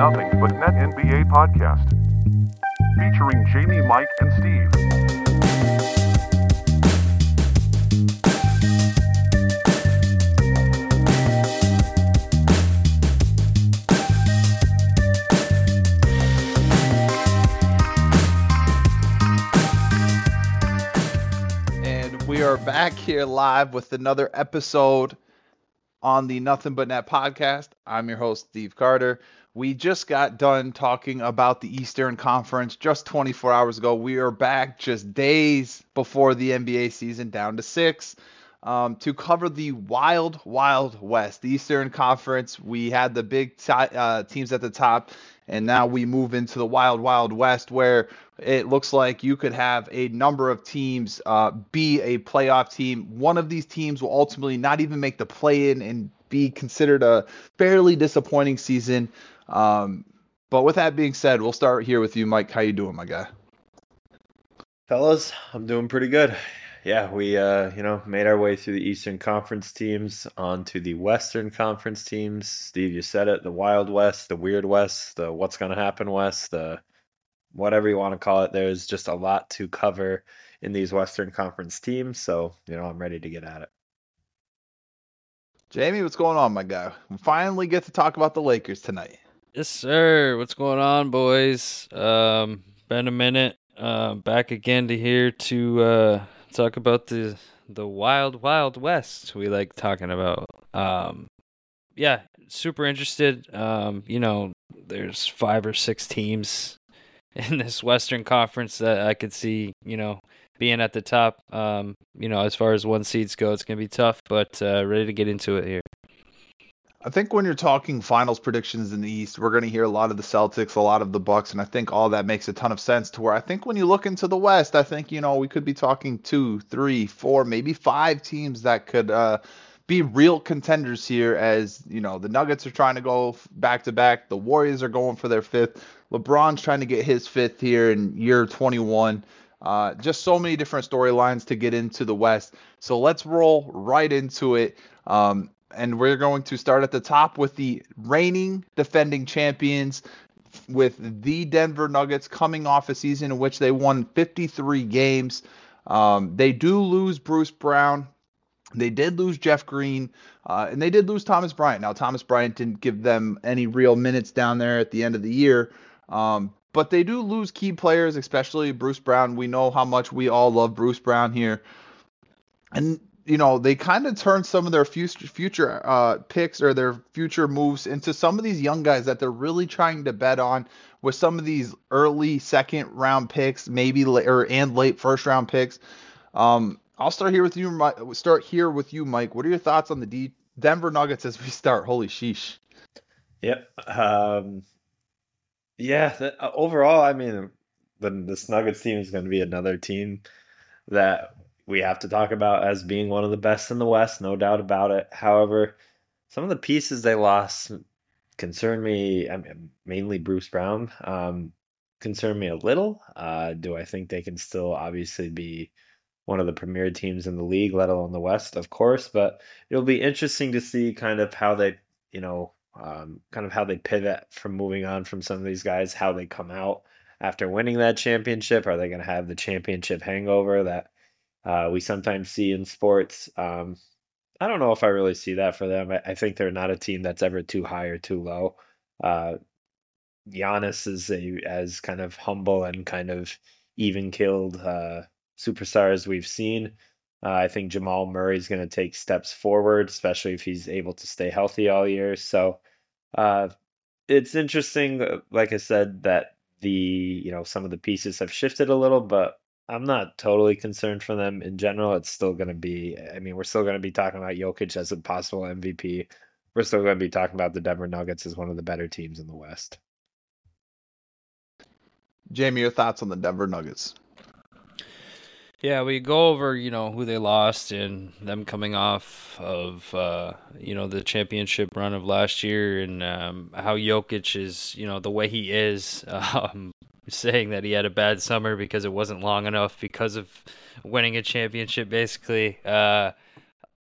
Nothing But Net NBA podcast. Featuring Jamie, Mike, and Steve. And we are back here live with another episode on the Nothing But Net podcast. I'm your host, Steve Carter. We just got done talking about the Eastern Conference just 24 hours ago. We are back just days before the NBA season, down to six, um, to cover the wild, wild West. The Eastern Conference, we had the big ti uh, teams at the top, and now we move into the wild, wild West, where it looks like you could have a number of teams uh, be a playoff team. One of these teams will ultimately not even make the play in and be considered a fairly disappointing season. Um, but with that being said, we'll start here with you, Mike. How you doing, my guy? Fellas, I'm doing pretty good. Yeah, we uh, you know, made our way through the Eastern Conference teams onto the Western Conference teams. Steve, you said it, the Wild West, the Weird West, the what's going to happen West, the whatever you want to call it. There's just a lot to cover in these Western Conference teams, so, you know, I'm ready to get at it. Jamie, what's going on, my guy? We finally get to talk about the Lakers tonight. Yes, sir. What's going on, boys? Um, been a minute. Uh, back again to here to uh, talk about the the wild, wild west we like talking about. Um, yeah, super interested. Um, you know, there's five or six teams in this Western Conference that I could see. You know, being at the top. Um, you know, as far as one seeds go, it's gonna be tough, but uh, ready to get into it here. I think when you're talking finals predictions in the East, we're going to hear a lot of the Celtics, a lot of the Bucks, and I think all that makes a ton of sense. To where I think when you look into the West, I think you know we could be talking two, three, four, maybe five teams that could uh, be real contenders here. As you know, the Nuggets are trying to go back to back, the Warriors are going for their fifth, LeBron's trying to get his fifth here in year 21. Uh, just so many different storylines to get into the West. So let's roll right into it. Um, and we're going to start at the top with the reigning defending champions with the Denver Nuggets coming off a season in which they won 53 games. Um, they do lose Bruce Brown. They did lose Jeff Green, uh, and they did lose Thomas Bryant. Now, Thomas Bryant didn't give them any real minutes down there at the end of the year, um, but they do lose key players, especially Bruce Brown. We know how much we all love Bruce Brown here. And you know they kind of turned some of their future future uh, picks or their future moves into some of these young guys that they're really trying to bet on with some of these early second round picks, maybe la- or and late first round picks. Um, I'll start here with you. Start here with you, Mike. What are your thoughts on the D- Denver Nuggets as we start? Holy sheesh! Yep. Um, yeah, the, uh, overall, I mean, the this Nuggets team is going to be another team that we have to talk about as being one of the best in the West, no doubt about it. However, some of the pieces they lost concern me. I mean, mainly Bruce Brown um, concern me a little. Uh, do I think they can still obviously be one of the premier teams in the league, let alone the West, of course? But it'll be interesting to see kind of how they, you know, um, kind of how they pivot from moving on from some of these guys, how they come out after winning that championship. Are they going to have the championship hangover that uh, we sometimes see in sports? Um, I don't know if I really see that for them. I, I, think they're not a team that's ever too high or too low. Uh, Giannis is a as kind of humble and kind of even killed uh, superstar as we've seen. Uh, I think Jamal Murray is going to take steps forward, especially if he's able to stay healthy all year. So uh, it's interesting, uh, like I said, that the you know some of the pieces have shifted a little, but I'm not totally concerned for them in general. It's still going to be. I mean, we're still going to be talking about Jokic as a possible MVP. We're still going to be talking about the Denver Nuggets as one of the better teams in the West. Jamie, your thoughts on the Denver Nuggets? Yeah, we go over, you know, who they lost and them coming off of, uh, you know, the championship run of last year and um, how Jokic is, you know, the way he is, um, saying that he had a bad summer because it wasn't long enough because of winning a championship, basically. Uh,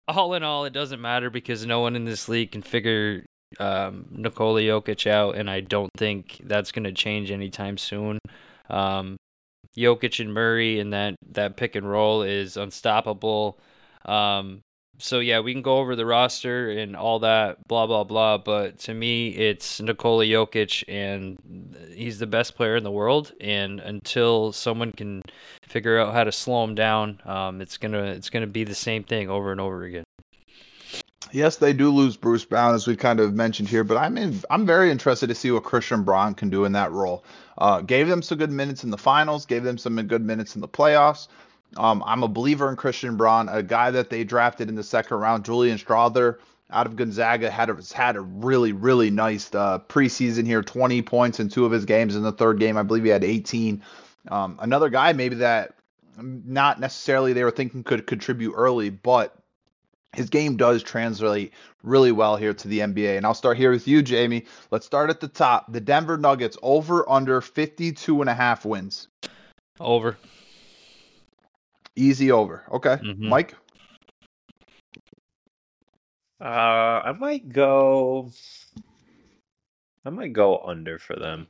all in all, it doesn't matter because no one in this league can figure um, Nikola Jokic out, and I don't think that's going to change anytime soon. Um, Jokic and Murray and that that pick and roll is unstoppable. Um, so yeah, we can go over the roster and all that, blah blah blah. But to me, it's Nikola Jokic, and he's the best player in the world. And until someone can figure out how to slow him down, um, it's gonna it's gonna be the same thing over and over again. Yes, they do lose Bruce Brown, as we kind of mentioned here, but I'm in, I'm very interested to see what Christian Braun can do in that role. Uh, gave them some good minutes in the finals, gave them some good minutes in the playoffs. Um, I'm a believer in Christian Braun, a guy that they drafted in the second round, Julian Strawther out of Gonzaga, had a, had a really, really nice uh, preseason here 20 points in two of his games. In the third game, I believe he had 18. Um, another guy, maybe that not necessarily they were thinking could contribute early, but his game does translate really well here to the NBA. And I'll start here with you, Jamie. Let's start at the top. The Denver Nuggets over under 52 and a half wins. Over. Easy over. Okay. Mm-hmm. Mike? Uh, I might go. I might go under for them.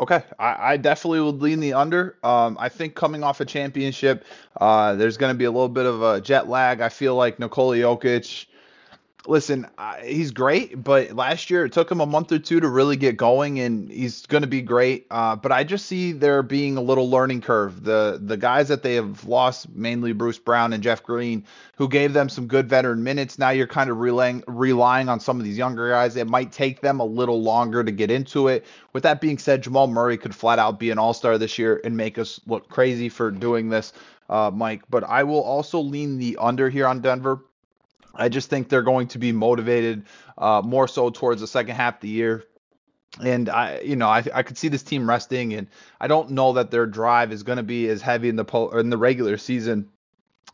Okay, I, I, definitely would lean the under. Um, I think coming off a championship, uh, there's going to be a little bit of a jet lag. I feel like Nikola Jokic listen, he's great, but last year it took him a month or two to really get going, and he's going to be great. Uh, but I just see there being a little learning curve. The the guys that they have lost, mainly Bruce Brown and Jeff Green, who gave them some good veteran minutes. Now you're kind of relying relying on some of these younger guys. It might take them a little longer to get into it. With that being said, Jamal Murray could flat out be an All Star this year and make us look crazy for doing this. Uh, Mike, but I will also lean the under here on Denver I just think they're going to be motivated uh, more so towards the second half of the year. And I, you know, I, I could see this team resting, and I don't know that their drive is going to be as heavy in the po- in the regular season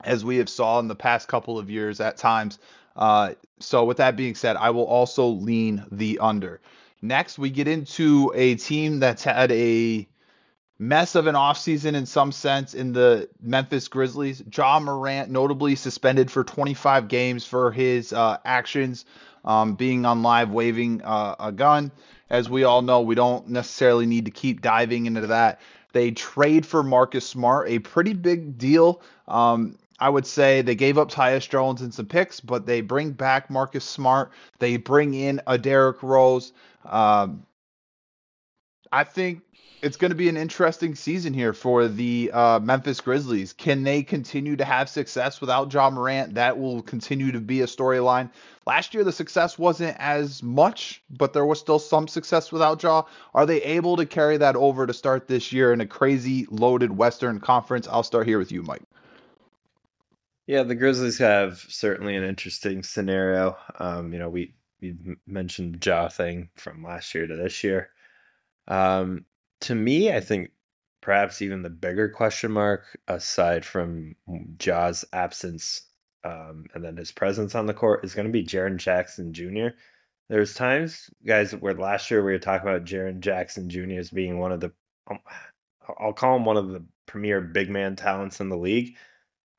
as we have saw in the past couple of years at times. Uh, so with that being said, I will also lean the under. Next, we get into a team that's had a mess of an offseason in some sense in the Memphis Grizzlies. Ja Morant notably suspended for 25 games for his uh, actions um, being on live waving uh, a gun. As we all know, we don't necessarily need to keep diving into that. They trade for Marcus Smart, a pretty big deal. Um, I would say they gave up Tyus Jones and some picks, but they bring back Marcus Smart. They bring in a Derrick Rose. Um, I think it's going to be an interesting season here for the uh, Memphis Grizzlies. Can they continue to have success without Ja Morant? That will continue to be a storyline. Last year, the success wasn't as much, but there was still some success without Ja. Are they able to carry that over to start this year in a crazy loaded Western Conference? I'll start here with you, Mike. Yeah, the Grizzlies have certainly an interesting scenario. Um, you know, we we mentioned Ja thing from last year to this year. Um, to me, I think perhaps even the bigger question mark, aside from Ja's absence um, and then his presence on the court, is going to be Jaren Jackson Jr. There's times, guys, where last year we were talking about Jaren Jackson Jr. as being one of the, um, I'll call him one of the premier big man talents in the league.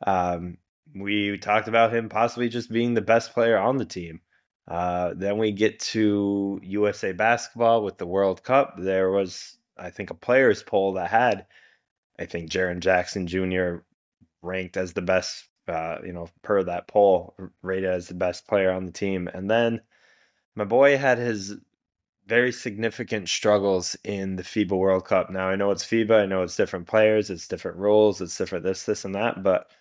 Um, we talked about him possibly just being the best player on the team. Uh, then we get to USA basketball with the World Cup. There was I think a players poll that had I think Jaren Jackson Jr. ranked as the best, uh, you know, per that poll, rated as the best player on the team. And then my boy had his very significant struggles in the FIBA World Cup. Now I know it's FIBA, I know it's different players, it's different rules, it's different this, this, and that, but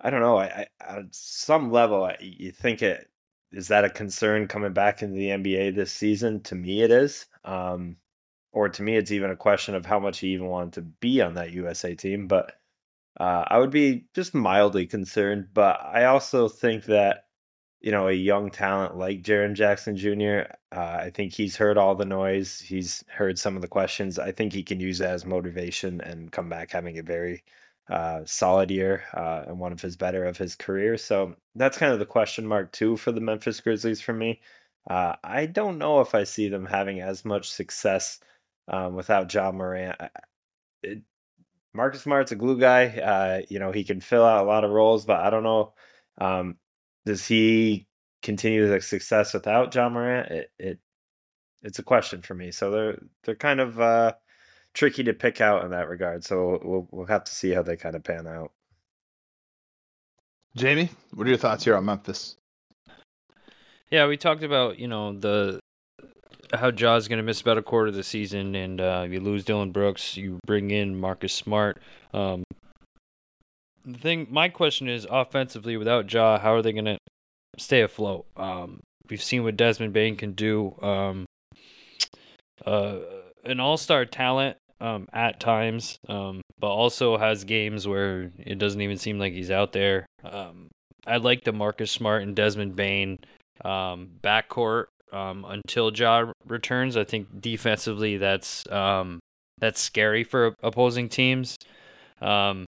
I don't know. I, I at some level, I, you think it is that a concern coming back into the NBA this season? To me, it is. Um, or to me, it's even a question of how much he even wanted to be on that USA team. But uh, I would be just mildly concerned. But I also think that, you know, a young talent like Jaren Jackson Jr., uh, I think he's heard all the noise. He's heard some of the questions. I think he can use that as motivation and come back having a very uh, solid year uh, and one of his better of his career. So that's kind of the question mark, too, for the Memphis Grizzlies for me. Uh, I don't know if I see them having as much success um, without Ja Morant. Marcus Smart's a glue guy. Uh, you know, he can fill out a lot of roles, but I don't know. Um, does he continue the success without Ja Morant, it, it it's a question for me. So they're they're kind of uh, tricky to pick out in that regard. So we'll we'll have to see how they kind of pan out. Jamie, what are your thoughts here on Memphis? Yeah, we talked about you know the how Ja's going to miss about a quarter of the season, and uh, you lose Dillon Brooks, you bring in Marcus Smart. Um, the thing, my question is, offensively, without Ja, how are they going to stay afloat? Um, we've seen what Desmond Bane can do. Um, uh, an all-star talent um, at times, um, but also has games where it doesn't even seem like he's out there. Um, I like the Marcus Smart and Desmond Bane um, backcourt um, until Ja returns. I think defensively that's um, that's scary for opposing teams. Um,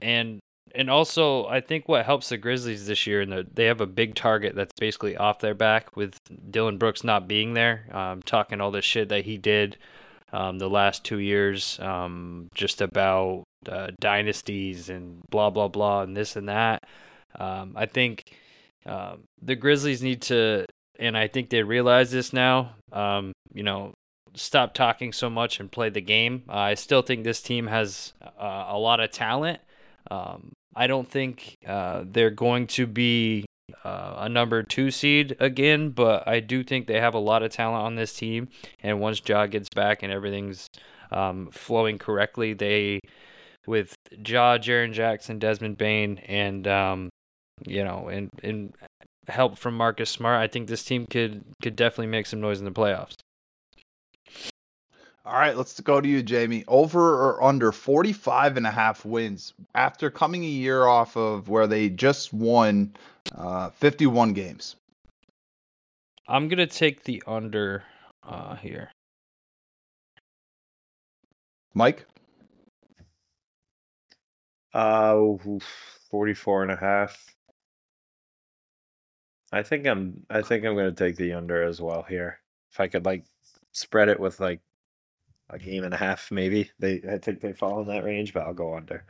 and and also I think what helps the Grizzlies this year, and the, they have a big target that's basically off their back with Dillon Brooks not being there, um, talking all this shit that he did um, the last two years, um, just about uh, dynasties and blah blah blah and this and that. Um, I think um, the Grizzlies need to, and I think they realize this now. Um, you know, stop talking so much and play the game. Uh, I still think this team has uh, a lot of talent. Um, I don't think uh, they're going to be uh, a number two seed again, but I do think they have a lot of talent on this team. And once Ja gets back and everything's um, flowing correctly, they, with Ja, Jaren Jackson, Desmond Bane, and um, you know, and and help from Marcus Smart, I think this team could could definitely make some noise in the playoffs. All right, let's go to you, Jamie. Over or under 45 and a half wins after coming a year off of where they just won uh, 51 games. I'm going to take the under uh, here. Mike? Uh, 44 and a half. I think I'm I think I'm going to take the under as well here. If I could like spread it with like a game and a half maybe. They I think they fall in that range, but I'll go under.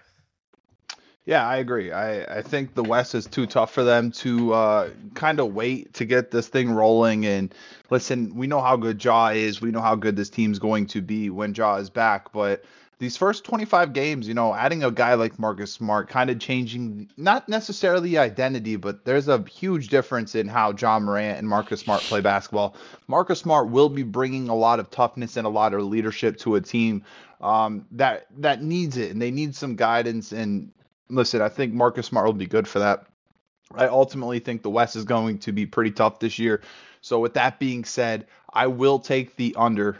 Yeah, I agree. I, I think the West is too tough for them to uh, kind of wait to get this thing rolling. And listen, we know how good Ja is. We know how good this team's going to be when Ja is back. But these first 25 games, you know, adding a guy like Marcus Smart, kind of changing not necessarily identity, but there's a huge difference in how Ja Morant and Marcus Smart play basketball. Marcus Smart will be bringing a lot of toughness and a lot of leadership to a team um, that that needs it, and they need some guidance. And listen, I think Marcus Smart will be good for that. I ultimately think the West is going to be pretty tough this year. So with that being said, I will take the under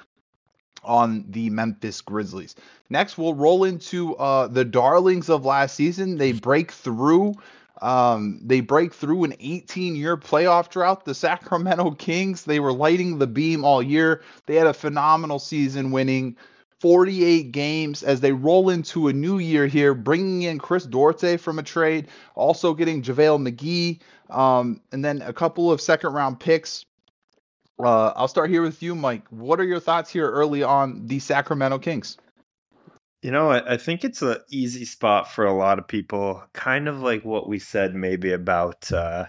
on the Memphis Grizzlies. Next, we'll roll into uh, the darlings of last season. They break through. Um, they break through an 18-year playoff drought. The Sacramento Kings. They were lighting the beam all year. They had a phenomenal season, winning 48 games as they roll into a new year here, bringing in Chris Duarte from a trade, also getting JaVale McGee, um, and then a couple of second-round picks uh, I'll start here with you, Mike. What are your thoughts here early on the Sacramento Kings? You know, I, I think it's an easy spot for a lot of people. Kind of like what we said maybe about. Uh,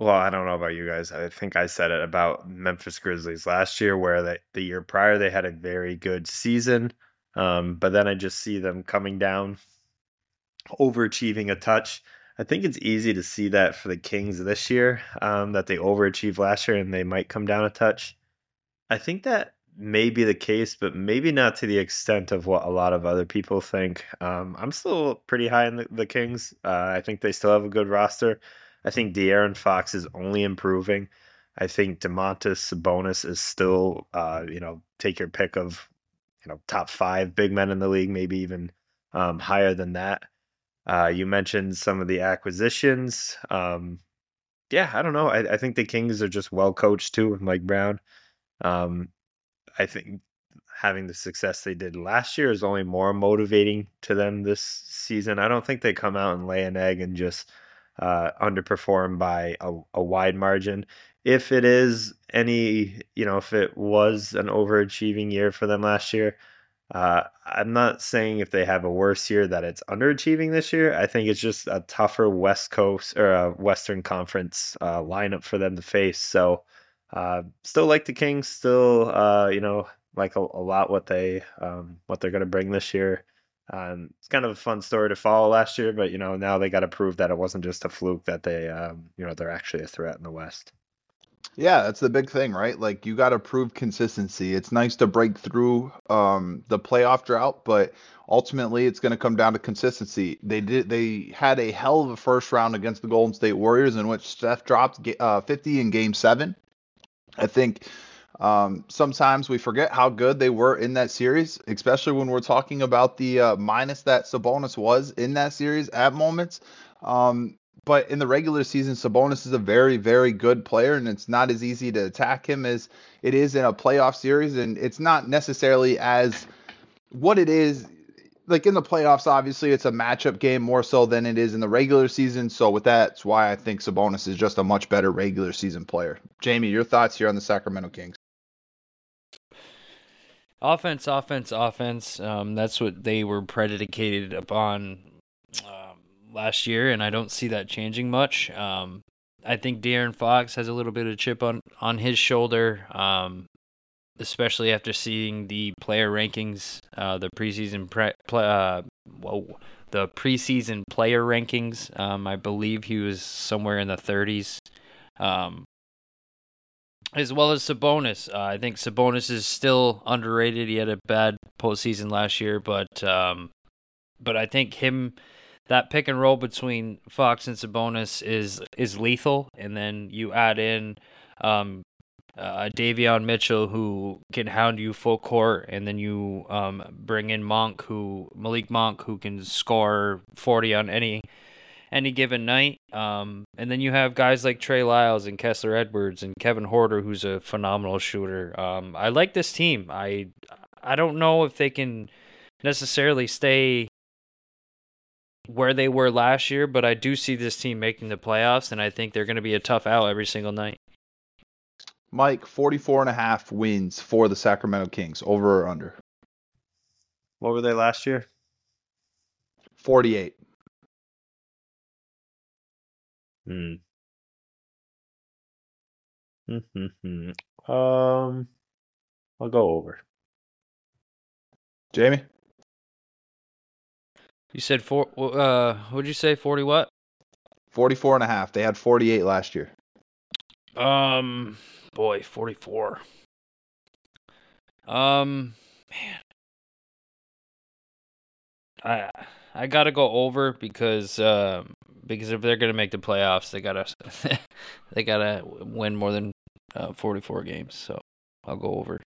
well, I don't know about you guys. I think I said it about Memphis Grizzlies last year, where they, the year prior they had a very good season, um, but then I just see them coming down, overachieving a touch. I think it's easy to see that for the Kings this year, um, that they overachieved last year and they might come down a touch. I think that may be the case, but maybe not to the extent of what a lot of other people think. Um, I'm still pretty high in the, the Kings. Uh, I think they still have a good roster. I think De'Aaron Fox is only improving. I think Domantas Sabonis is still, uh, you know, take your pick of, you know, top five big men in the league, maybe even um, higher than that. Uh, you mentioned some of the acquisitions. Um, yeah, I don't know. I, I, think the Kings are just well coached too with Mike Brown. Um, I think having the success they did last year is only more motivating to them this season. I don't think they come out and lay an egg and just uh, underperform by a, a wide margin. If it is any, you know, if it was an overachieving year for them last year, Uh, I'm not saying if they have a worse year that it's underachieving this year. I think it's just a tougher West Coast or a Western Conference uh, lineup for them to face. So, uh, still like the Kings. Still, uh, you know, like a, a lot what they um, what they're going to bring this year. Um, it's kind of a fun story to follow last year, but you know now they got to prove that it wasn't just a fluke that they um, you know they're actually a threat in the West. Yeah, that's the big thing, right? Like you got to prove consistency. It's nice to break through um, the playoff drought, but ultimately it's going to come down to consistency. They did they had a hell of a first round against the Golden State Warriors in which Steph dropped uh, 50 in game 7. I think um, sometimes we forget how good they were in that series, especially when we're talking about the uh, minus that Sabonis was in that series at moments. Um, but in the regular season, Sabonis is a very, very good player, and it's not as easy to attack him as it is in a playoff series. And it's not necessarily as what it is. Like in the playoffs, obviously, it's a matchup game more so than it is in the regular season. So, with that, that's why I think Sabonis is just a much better regular season player. Jamie, your thoughts here on the Sacramento Kings? Offense, offense, offense. Um, that's what they were predicated upon last year, and I don't see that changing much. Um, I think De'Aaron Fox has a little bit of chip on on his shoulder, um, especially after seeing the player rankings, uh, the preseason pre- play, uh, whoa, the preseason player rankings. Um, I believe he was somewhere in the 30s. Um, as well as Sabonis. Uh, I think Sabonis is still underrated. He had a bad postseason last year, but um, but I think him that pick and roll between Fox and Sabonis is is lethal, and then you add in um, uh, Davion Mitchell who can hound you full court, and then you um, bring in Monk who Malik Monk who can score forty on any any given night. Um, and then you have guys like Trey Lyles and Kessler Edwards and Kevin Huerter, who's a phenomenal shooter. Um, I like this team. I I don't know if they can necessarily stay where they were last year, but I do see this team making the playoffs, and I think they're going to be a tough out every single night. Mike, 44 and a half wins for the Sacramento Kings, over or under? What were they last year? 48. Hmm. Hmm. um, I'll go over. Jamie? You said four. Uh, what'd you say? Forty what? 44 and a half. They had 48 last year. Um, boy, 44. Um, man, I I gotta go over because um because if they're gonna make the playoffs, they gotta they gotta win more than uh, 44 games. So I'll go over.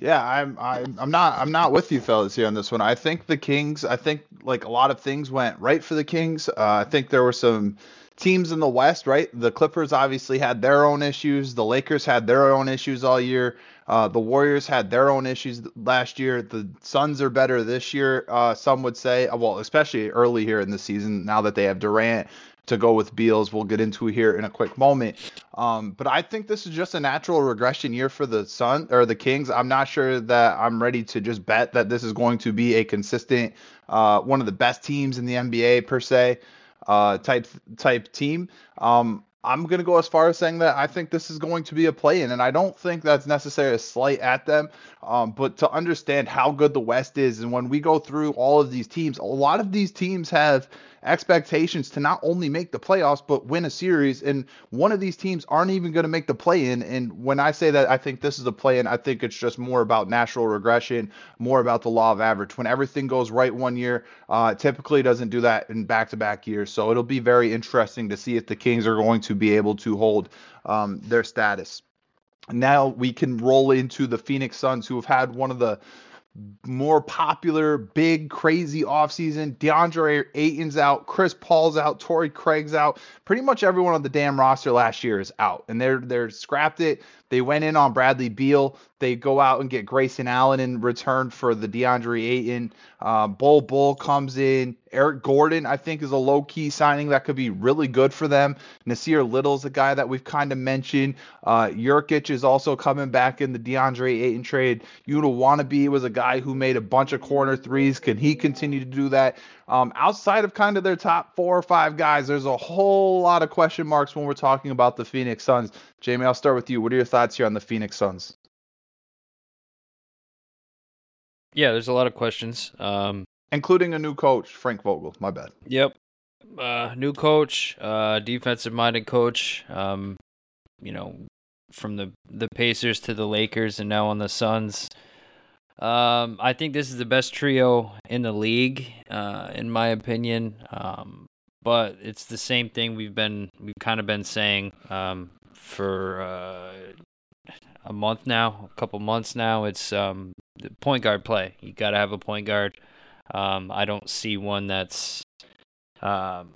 Yeah, I'm I'm I'm not I'm not with you fellas here on this one. I think the Kings. I think like a lot of things went right for the Kings. Uh, I think there were some teams in the West, right? The Clippers obviously had their own issues. The Lakers had their own issues all year. Uh, the Warriors had their own issues last year. The Suns are better this year. Uh, some would say, well, especially early here in the season, now that they have Durant to go with Beals. We'll get into here in a quick moment. Um, but I think this is just a natural regression year for the Sun or the Kings. I'm not sure that I'm ready to just bet that this is going to be a consistent, uh, one of the best teams in the NBA per se, uh, type type team. Um, I'm going to go as far as saying that I think this is going to be a play in, and I don't think that's necessarily a slight at them. Um, but to understand how good the West is, and when we go through all of these teams, a lot of these teams have expectations to not only make the playoffs but win a series. And one of these teams aren't even going to make the play in. And when I say that I think this is a play in, I think it's just more about natural regression, more about the law of average. When everything goes right one year, uh, typically doesn't do that in back to back years. So it'll be very interesting to see if the Kings are going to be able to hold um, their status. Now we can roll into the Phoenix Suns, who have had one of the more popular, big, crazy offseason. DeAndre Ayton's out, Chris Paul's out, Torrey Craig's out. Pretty much everyone on the damn roster last year is out, and they're they're scrapped it. They went in on Bradley Beal. They go out and get Grayson Allen in return for the DeAndre Ayton. Uh, Bull Bol comes in. Eric Gordon, I think, is a low key signing that could be really good for them. Nassir Little's a guy that we've kind of mentioned. Uh, Nurkic is also coming back in the DeAndre Ayton trade. Watanabe was a guy who made a bunch of corner threes. Can he continue to do that? Um, outside of kind of their top four or five guys, there's a whole lot of question marks when we're talking about the Phoenix Suns. Jamie, I'll start with you. What are your thoughts here on the Phoenix Suns? Yeah, there's a lot of questions. Um, including a new coach, Frank Vogel. My bad. Yep. Uh, new coach, uh, defensive minded coach. Um, you know, from the the Pacers to the Lakers, and now on the Suns. Um, I think this is the best trio in the league, uh, in my opinion. Um, but it's the same thing we've been we've kind of been saying um, for uh, a month now, a couple months now. It's um, the point guard play. You got to have a point guard. Um, I don't see one that's um,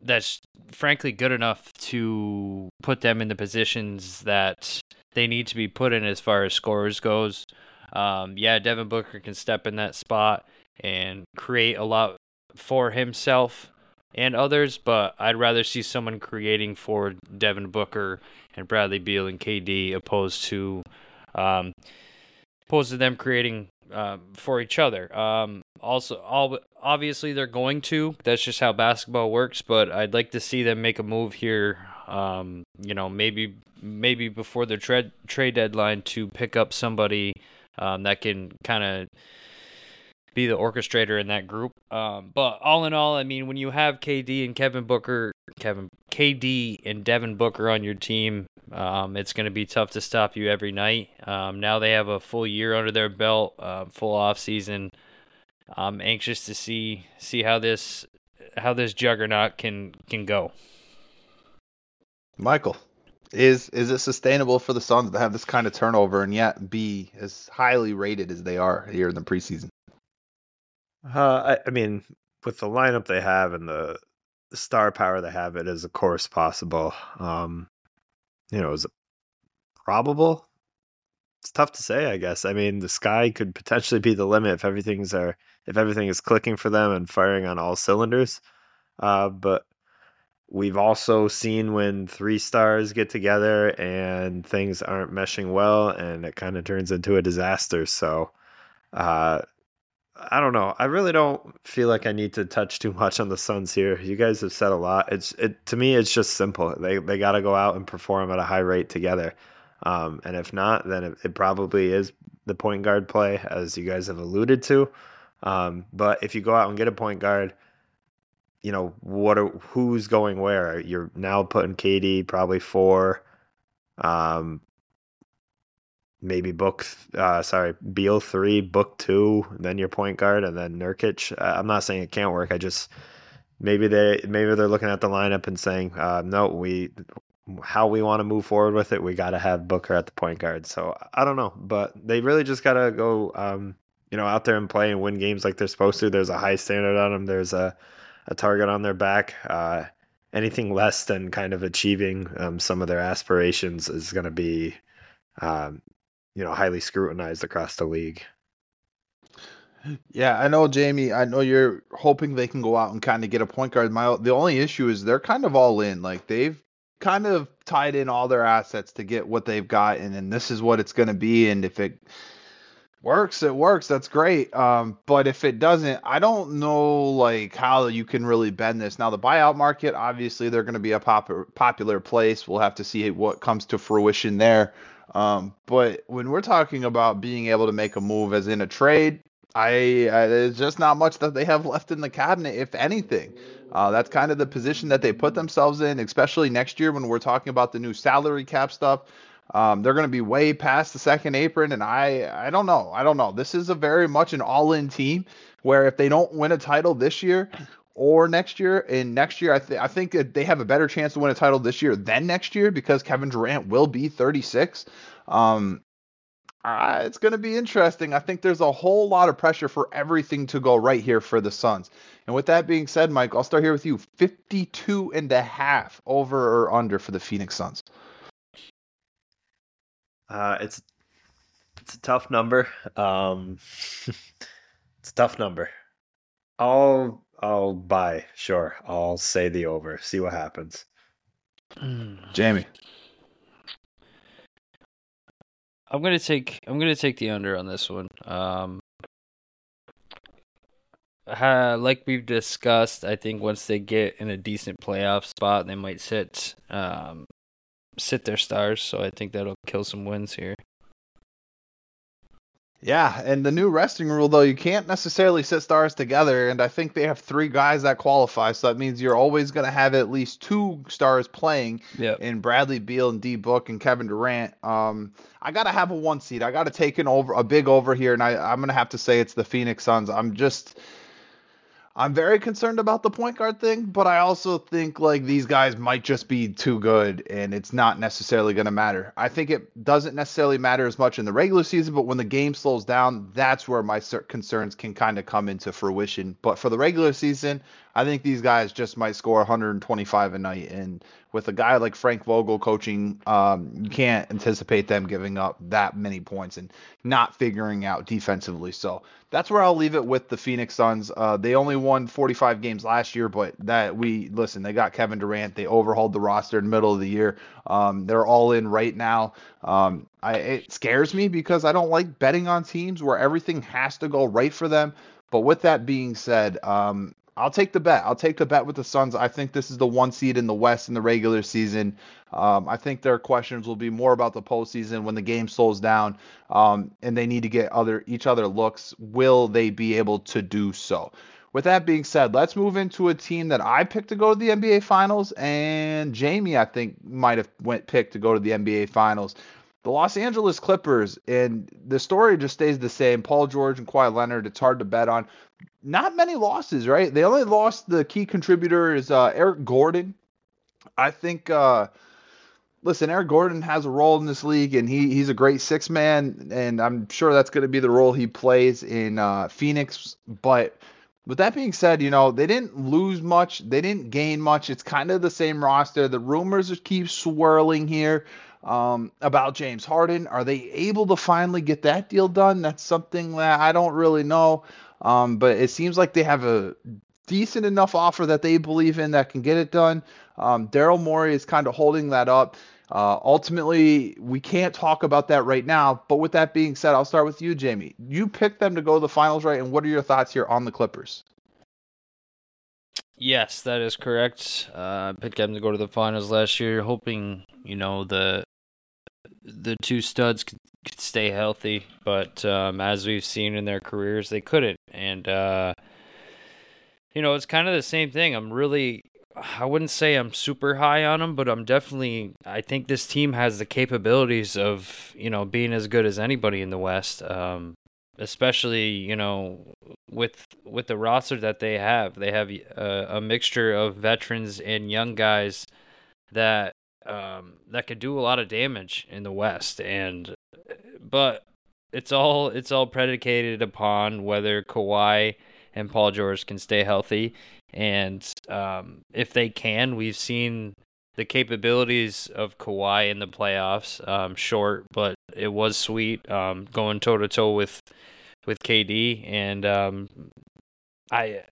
that's frankly good enough to put them in the positions that they need to be put in as far as scorers goes. Um, yeah, Devin Booker can step in that spot and create a lot for himself and others, but I'd rather see someone creating for Devin Booker and Bradley Beal and KD opposed to um, opposed to them creating uh, for each other. Um, also, all obviously they're going to. That's just how basketball works. But I'd like to see them make a move here. Um, you know, maybe maybe before the trade trade deadline to pick up somebody um, that can kind of be the orchestrator in that group. Um, but all in all, I mean, when you have KD and Kevin Booker, Kevin KD and Devin Booker on your team, um, it's going to be tough to stop you every night. Um, now they have a full year under their belt, uh, full off season. I'm anxious to see see how this how this juggernaut can can go. Michael, is is it sustainable for the Suns to have this kind of turnover and yet be as highly rated as they are here in the preseason? Uh, I, I mean, with the lineup they have and the, star power they have, it is of course possible. Um, you know, is it probable? It's tough to say, I guess. I mean, the sky could potentially be the limit if everything's are if everything is clicking for them and firing on all cylinders. Uh, but we've also seen when three stars get together and things aren't meshing well, and it kind of turns into a disaster. So, uh, I don't know. I really don't feel like I need to touch too much on the Suns here. You guys have said a lot. It's it to me. It's just simple. They they got to go out and perform at a high rate together. Um, and if not, then it, it, probably is the point guard play, as you guys have alluded to. Um, but if you go out and get a point guard, you know what? Are, who's going where? You're now putting KD probably four. Um, maybe book uh sorry Beal three, book two, then your point guard, and then Nurkic. Uh, I'm not saying it can't work. I just maybe they maybe they're looking at the lineup and saying, uh, no, we how we want to move forward with it, we got to have Booker at the point guard. So I don't know, but they really just got to go, um, you know, out there and play and win games like they're supposed to. There's a high standard on them. There's a a target on their back. Uh, anything less than kind of achieving um, some of their aspirations is going to be um, you know highly scrutinized across the league. Yeah, I know, Jamie. I know you're hoping they can go out and kind of get a point guard. My the only issue is they're kind of all in. Like they've kind of tied in all their assets to get what they've got, and, then this is what it's going to be. And if it works, it works. That's great. Um, but if it doesn't, I don't know like how you can really bend this. Now the buyout market, obviously, they're going to be a pop- popular place. We'll have to see what comes to fruition there. Um, but when we're talking about being able to make a move as in a trade, I, I there's just not much that they have left in the cabinet, if anything. Uh, that's kind of the position that they put themselves in, especially next year when we're talking about the new salary cap stuff. Um, they're going to be way past the second apron, and I I don't know. I don't know. This is a very much an all-in team where if they don't win a title this year, or next year. And next year, I, th- I think they have a better chance to win a title this year than next year because Kevin Durant will be 36. Um, uh, it's going to be interesting. I think there's a whole lot of pressure for everything to go right here for the Suns. And with that being said, Mike, I'll start here with you. 52 and a half over or under for the Phoenix Suns. Uh, it's it's a tough number. Um, it's a tough number. I'll I'll buy. Sure, I'll say the over. See what happens. Jamie. I'm gonna take I'm gonna take the under on this one. Um, ha, like we've discussed, I think once they get in a decent playoff spot, they might sit um, sit their stars. So I think that'll kill some wins here. Yeah, and the new resting rule though, you can't necessarily sit stars together, and I think they have three guys that qualify, so that means you're always going to have at least two stars playing Yeah. in Bradley Beal and D Book and Kevin Durant. Um, I gotta have a one seed. I gotta take an over a big over here, and I, I'm gonna have to say it's the Phoenix Suns. I'm just I'm very concerned about the point guard thing, but I also think like these guys might just be too good and it's not necessarily going to matter. I think it doesn't necessarily matter as much in the regular season, but when the game slows down, that's where my cer- concerns can kind of come into fruition. But for the regular season, I think these guys just might score 125 a night and with a guy like Frank Vogel coaching, um, you can't anticipate them giving up that many points and not figuring out defensively. So that's where I'll leave it with the Phoenix Suns. Uh, they only won 45 games last year, but that we listen. They got Kevin Durant. They overhauled the roster in the middle of the year. Um, they're all in right now. Um, I, it scares me because I don't like betting on teams where everything has to go right for them. But with that being said, um, I'll take the bet. I'll take the bet with the Suns. I think this is the one seed in the West in the regular season. Um, I think their questions will be more about the postseason when the game slows down um, and they need to get other each other looks. Will they be able to do so? With that being said, let's move into a team that I picked to go to the NBA Finals, and Jamie I think might have went picked to go to the NBA Finals. The Los Angeles Clippers, and the story just stays the same. Paul George and Kawhi Leonard. It's hard to bet on not many losses, right? They only lost the key contributor is uh, Eric Gordon. I think. Uh, listen, Eric Gordon has a role in this league, and he he's a great six man, and I'm sure that's going to be the role he plays in uh, Phoenix. But with that being said, you know they didn't lose much, they didn't gain much. It's kind of the same roster. The rumors keep swirling here um, about James Harden. Are they able to finally get that deal done? That's something that I don't really know. Um, but it seems like they have a decent enough offer that they believe in that can get it done. Um, Daryl Morey is kind of holding that up. Uh, ultimately, we can't talk about that right now. But with that being said, I'll start with you, Jamie. You picked them to go to the finals, right? And what are your thoughts here on the Clippers? Yes, that is correct. Uh, I picked them to go to the finals last year, hoping you know the the two studs could, could stay healthy, but um, as we've seen in their careers, they couldn't. And uh, you know, it's kind of the same thing. I'm really, I wouldn't say I'm super high on them, but I'm definitely. I think this team has the capabilities of you know being as good as anybody in the West. Um, especially you know with with the roster that they have they have a, a mixture of veterans and young guys that um that could do a lot of damage in the west and but it's all it's all predicated upon whether Kawhi and Paul George can stay healthy and um if they can we've seen the capabilities of Kawhi in the playoffs um short but it was sweet um going toe to toe with with KD and um I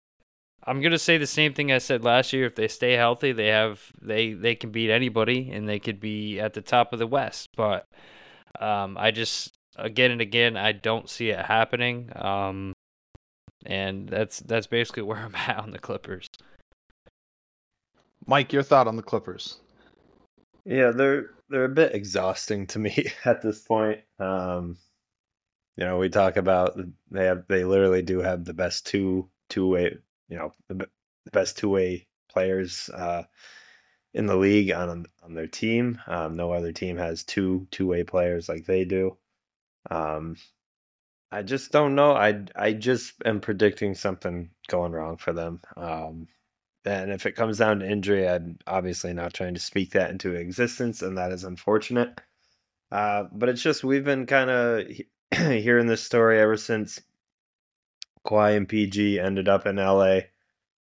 I'm gonna say the same thing I said last year. If they stay healthy, they have they they can beat anybody and they could be at the top of the West. But um, I just again and again I don't see it happening. Um, and that's that's basically where I'm at on the Clippers. Mike, your thought on the Clippers? Yeah, they're they're a bit exhausting to me at this point. Um, you know, we talk about they have they literally do have the best two two way you know the, the best two way players uh, in the league on on their team. Um, no other team has two two way players like they do. Um, I just don't know. I I just am predicting something going wrong for them. Um, and if it comes down to injury, I'm obviously not trying to speak that into existence, and that is unfortunate. Uh, but it's just we've been kind of hearing this story ever since Kawhi and PG ended up in LA.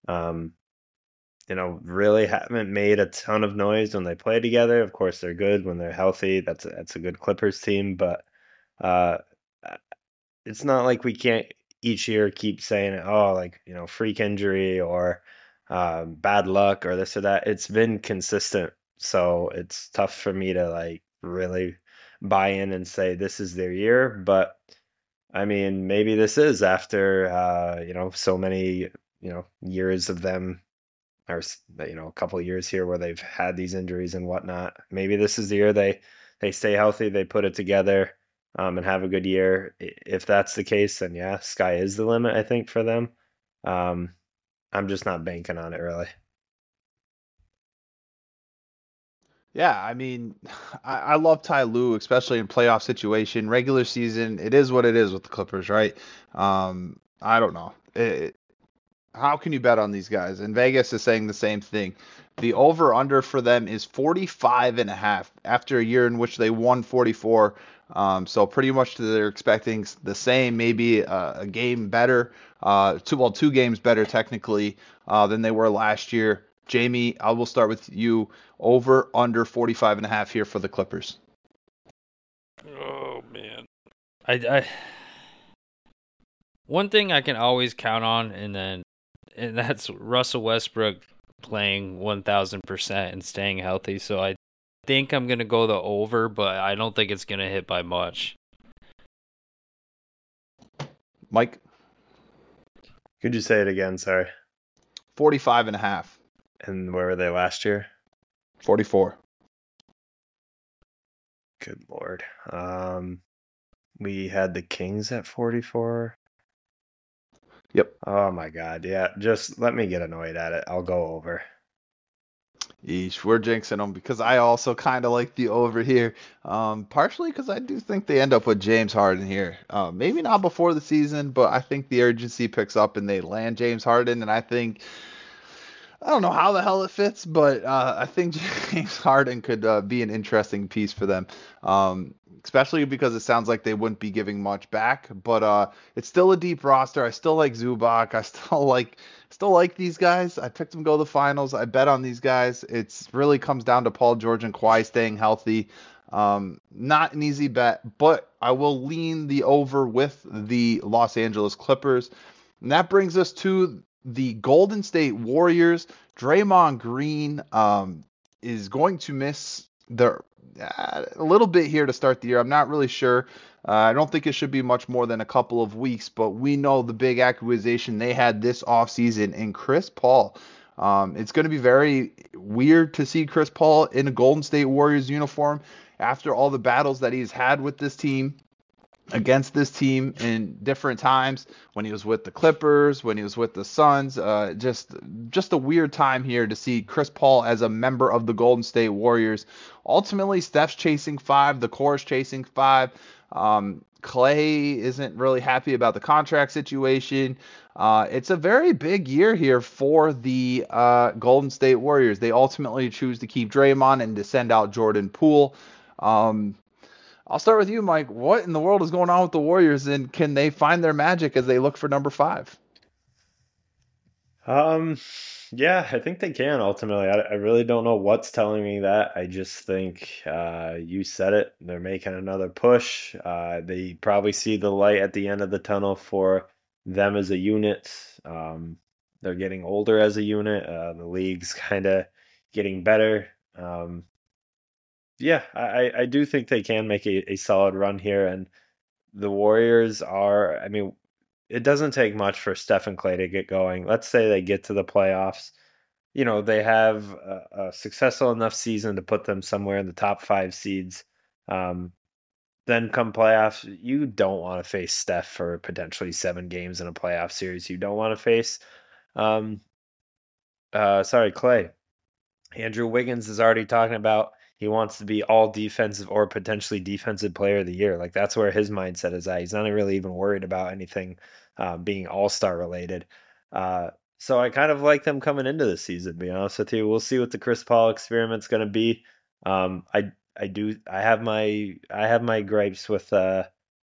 Um, you know, really haven't made a ton of noise when they play together. Of course, they're good when they're healthy. That's a, that's a good Clippers team, but uh, it's not like we can't each year keep saying, oh, like you know, freak injury or um, bad luck or this or that. It's been consistent, so it's tough for me to like really buy in and say this is their year. But I mean, maybe this is after uh, you know so many you know years of them or you know a couple years here where they've had these injuries and whatnot. Maybe this is the year they they stay healthy, they put it together, um, and have a good year. If that's the case, then yeah, sky is the limit. I think for them. Um, I'm just not banking on it really. Yeah, I mean, I, I love Ty Lue, especially in playoff situation. Regular season, it is what it is with the Clippers, right? Um, I don't know. It, how can you bet on these guys? And Vegas is saying the same thing. The over under for them is 45 and a half after a year in which they won 44. Um, so pretty much they're expecting the same, maybe a, game better, uh, two well two games better technically uh, than they were last year. Jamie, I will start with you. Over under 45 and a half here for the Clippers. Oh man, I, I one thing I can always count on, and then and that's Russell Westbrook playing 1000% and staying healthy. So I think I'm going to go the over, but I don't think it's going to hit by much. Mike? Could you say it again? Sorry. 45 and a half. And where were they last year? 44. Good lord. Um, we had the Kings at 44. Yep. Oh my god. Yeah. Just let me get annoyed at it. I'll go over. Eesh, we're jinxing them because I also kind of like the over here. Um, partially because I do think they end up with James Harden here. Uh, maybe not before the season, but I think the urgency picks up and they land James Harden. And I think I don't know how the hell it fits, but uh, I think James Harden could uh, be an interesting piece for them. Um, especially because it sounds like they wouldn't be giving much back. But uh, it's still a deep roster. I still like Zubac. I still like still like these guys. I picked them go to the finals. I bet on these guys. It's really comes down to Paul George and Kawhi staying healthy. Um, not an easy bet, but I will lean the over with the Los Angeles Clippers. And that brings us to the Golden State Warriors. Draymond Green um, is going to miss the uh, a little bit here to start the year. I'm not really sure. Uh, I don't think it should be much more than a couple of weeks, but we know the big acquisition they had this offseason in Chris Paul. Um, it's going to be very weird to see Chris Paul in a Golden State Warriors uniform after all the battles that he's had with this team against this team in different times when he was with the Clippers, when he was with the Suns. Uh, just just a weird time here to see Chris Paul as a member of the Golden State Warriors. Ultimately, Steph's chasing five, the core is chasing five. Um, Klay isn't really happy about the contract situation. Uh, it's a very big year here for the uh, Golden State Warriors. They ultimately choose to keep Draymond and to send out Jordan Poole. Um, I'll start with you, Mike. What in the world is going on with the Warriors, and can they find their magic as they look for number five? Um, yeah, I think they can ultimately. I, I really don't know what's telling me that. I just think uh, you said it. They're making another push. Uh, they probably see the light at the end of the tunnel for them as a unit. Um, they're getting older as a unit. Uh, the league's kind of getting better. Um, yeah, I, I do think they can make a, a solid run here. And the Warriors are, I mean, it doesn't take much for Steph and Klay to get going. Let's say they get to the playoffs. You know, they have a, a successful enough season to put them somewhere in the top five seeds. Um, then come playoffs, you don't want to face Steph for potentially seven games in a playoff series. You don't want to face, um, uh, sorry, Klay. Andrew Wiggins is already talking about he wants to be all defensive or potentially defensive player of the year. Like that's where his mindset is at. He's not really even worried about anything um, being all star related. Uh, so I kind of like them coming into the season. To be honest with you, we'll see what the Chris Paul experiment's going to be. Um, I I do I have my I have my gripes with uh,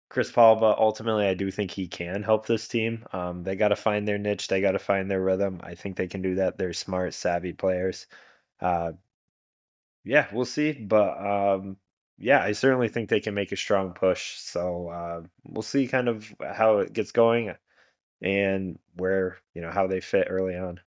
Chris Paul, but ultimately, I do think he can help this team. Um, they got to find their niche. They got to find their rhythm. I think they can do that. They're smart, savvy players. Uh, yeah, we'll see. But um, yeah, I certainly think they can make a strong push. So uh, we'll see kind of how it gets going and where you know how they fit early on.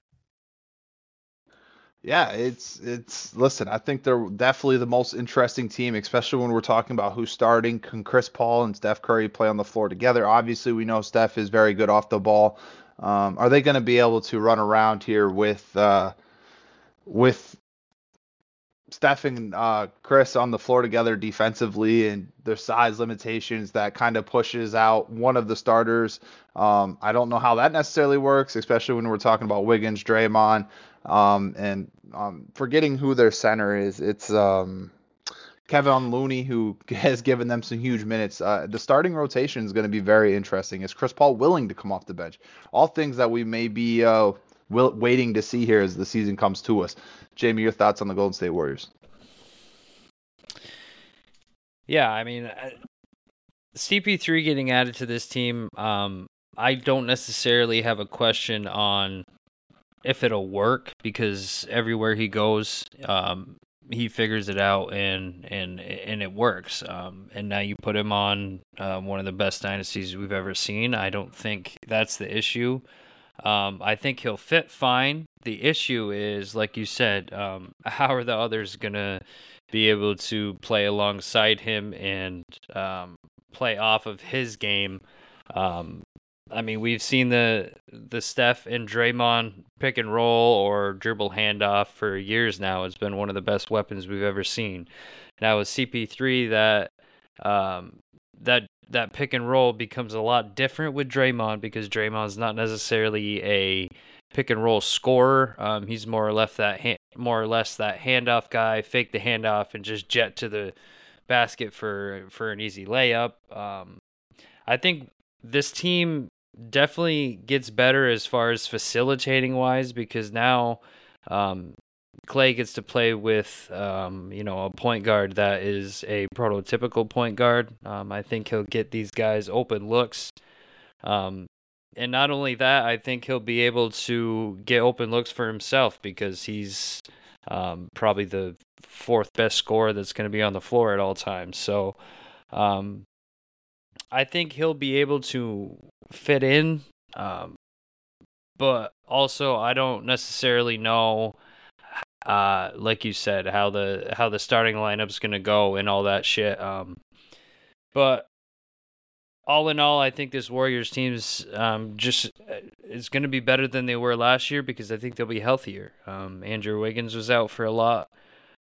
Yeah, it's it's listen, I think they're definitely the most interesting team, especially when we're talking about who's starting. Can Chris Paul and Steph Curry play on the floor together? Obviously, we know Steph is very good off the ball. Um, are they going to be able to run around here with uh, with Steph and uh, Chris on the floor together defensively, and their size limitations that kind of pushes out one of the starters. Um, I don't know how that necessarily works, especially when we're talking about Wiggins, Draymond, um, and um, forgetting who their center is. It's um, Kevin Looney who has given them some huge minutes. Uh, the starting rotation is going to be very interesting. Is Chris Paul willing to come off the bench? All things that we may be uh, will, waiting to see here as the season comes to us. Jamie, your thoughts on the Golden State Warriors? Yeah, I mean, uh, CP3 getting added to this team, um, I don't necessarily have a question on if it'll work because everywhere he goes, um, he figures it out and and and it works. Um, and now you put him on uh, one of the best dynasties we've ever seen. I don't think that's the issue. Um, I think he'll fit fine. The issue is, like you said, um, how are the others gonna be able to play alongside him and um, play off of his game? Um, I mean, we've seen the the Steph and Draymond pick and roll or dribble handoff for years now. It's been one of the best weapons we've ever seen. Now with CP3, that um, that that pick and roll becomes a lot different with Draymond because Draymond's not necessarily a pick and roll scorer. Um, he's more or less that ha- more or less that handoff guy, fake the handoff and just jet to the basket for for an easy layup. Um, I think this team definitely gets better as far as facilitating wise because now um, Klay gets to play with, um, you know, a point guard that is a prototypical point guard. Um, I think he'll get these guys open looks. Um, and not only that, I think he'll be able to get open looks for himself because he's um, probably the fourth best scorer that's going to be on the floor at all times. So um, I think he'll be able to fit in. Um, but also, I don't necessarily know uh, like you said, how the how the starting lineup's gonna go and all that shit. Um, but all in all, I think this Warriors team's um, just uh, is going to be better than they were last year because I think they'll be healthier. Um, Andrew Wiggins was out for a lot,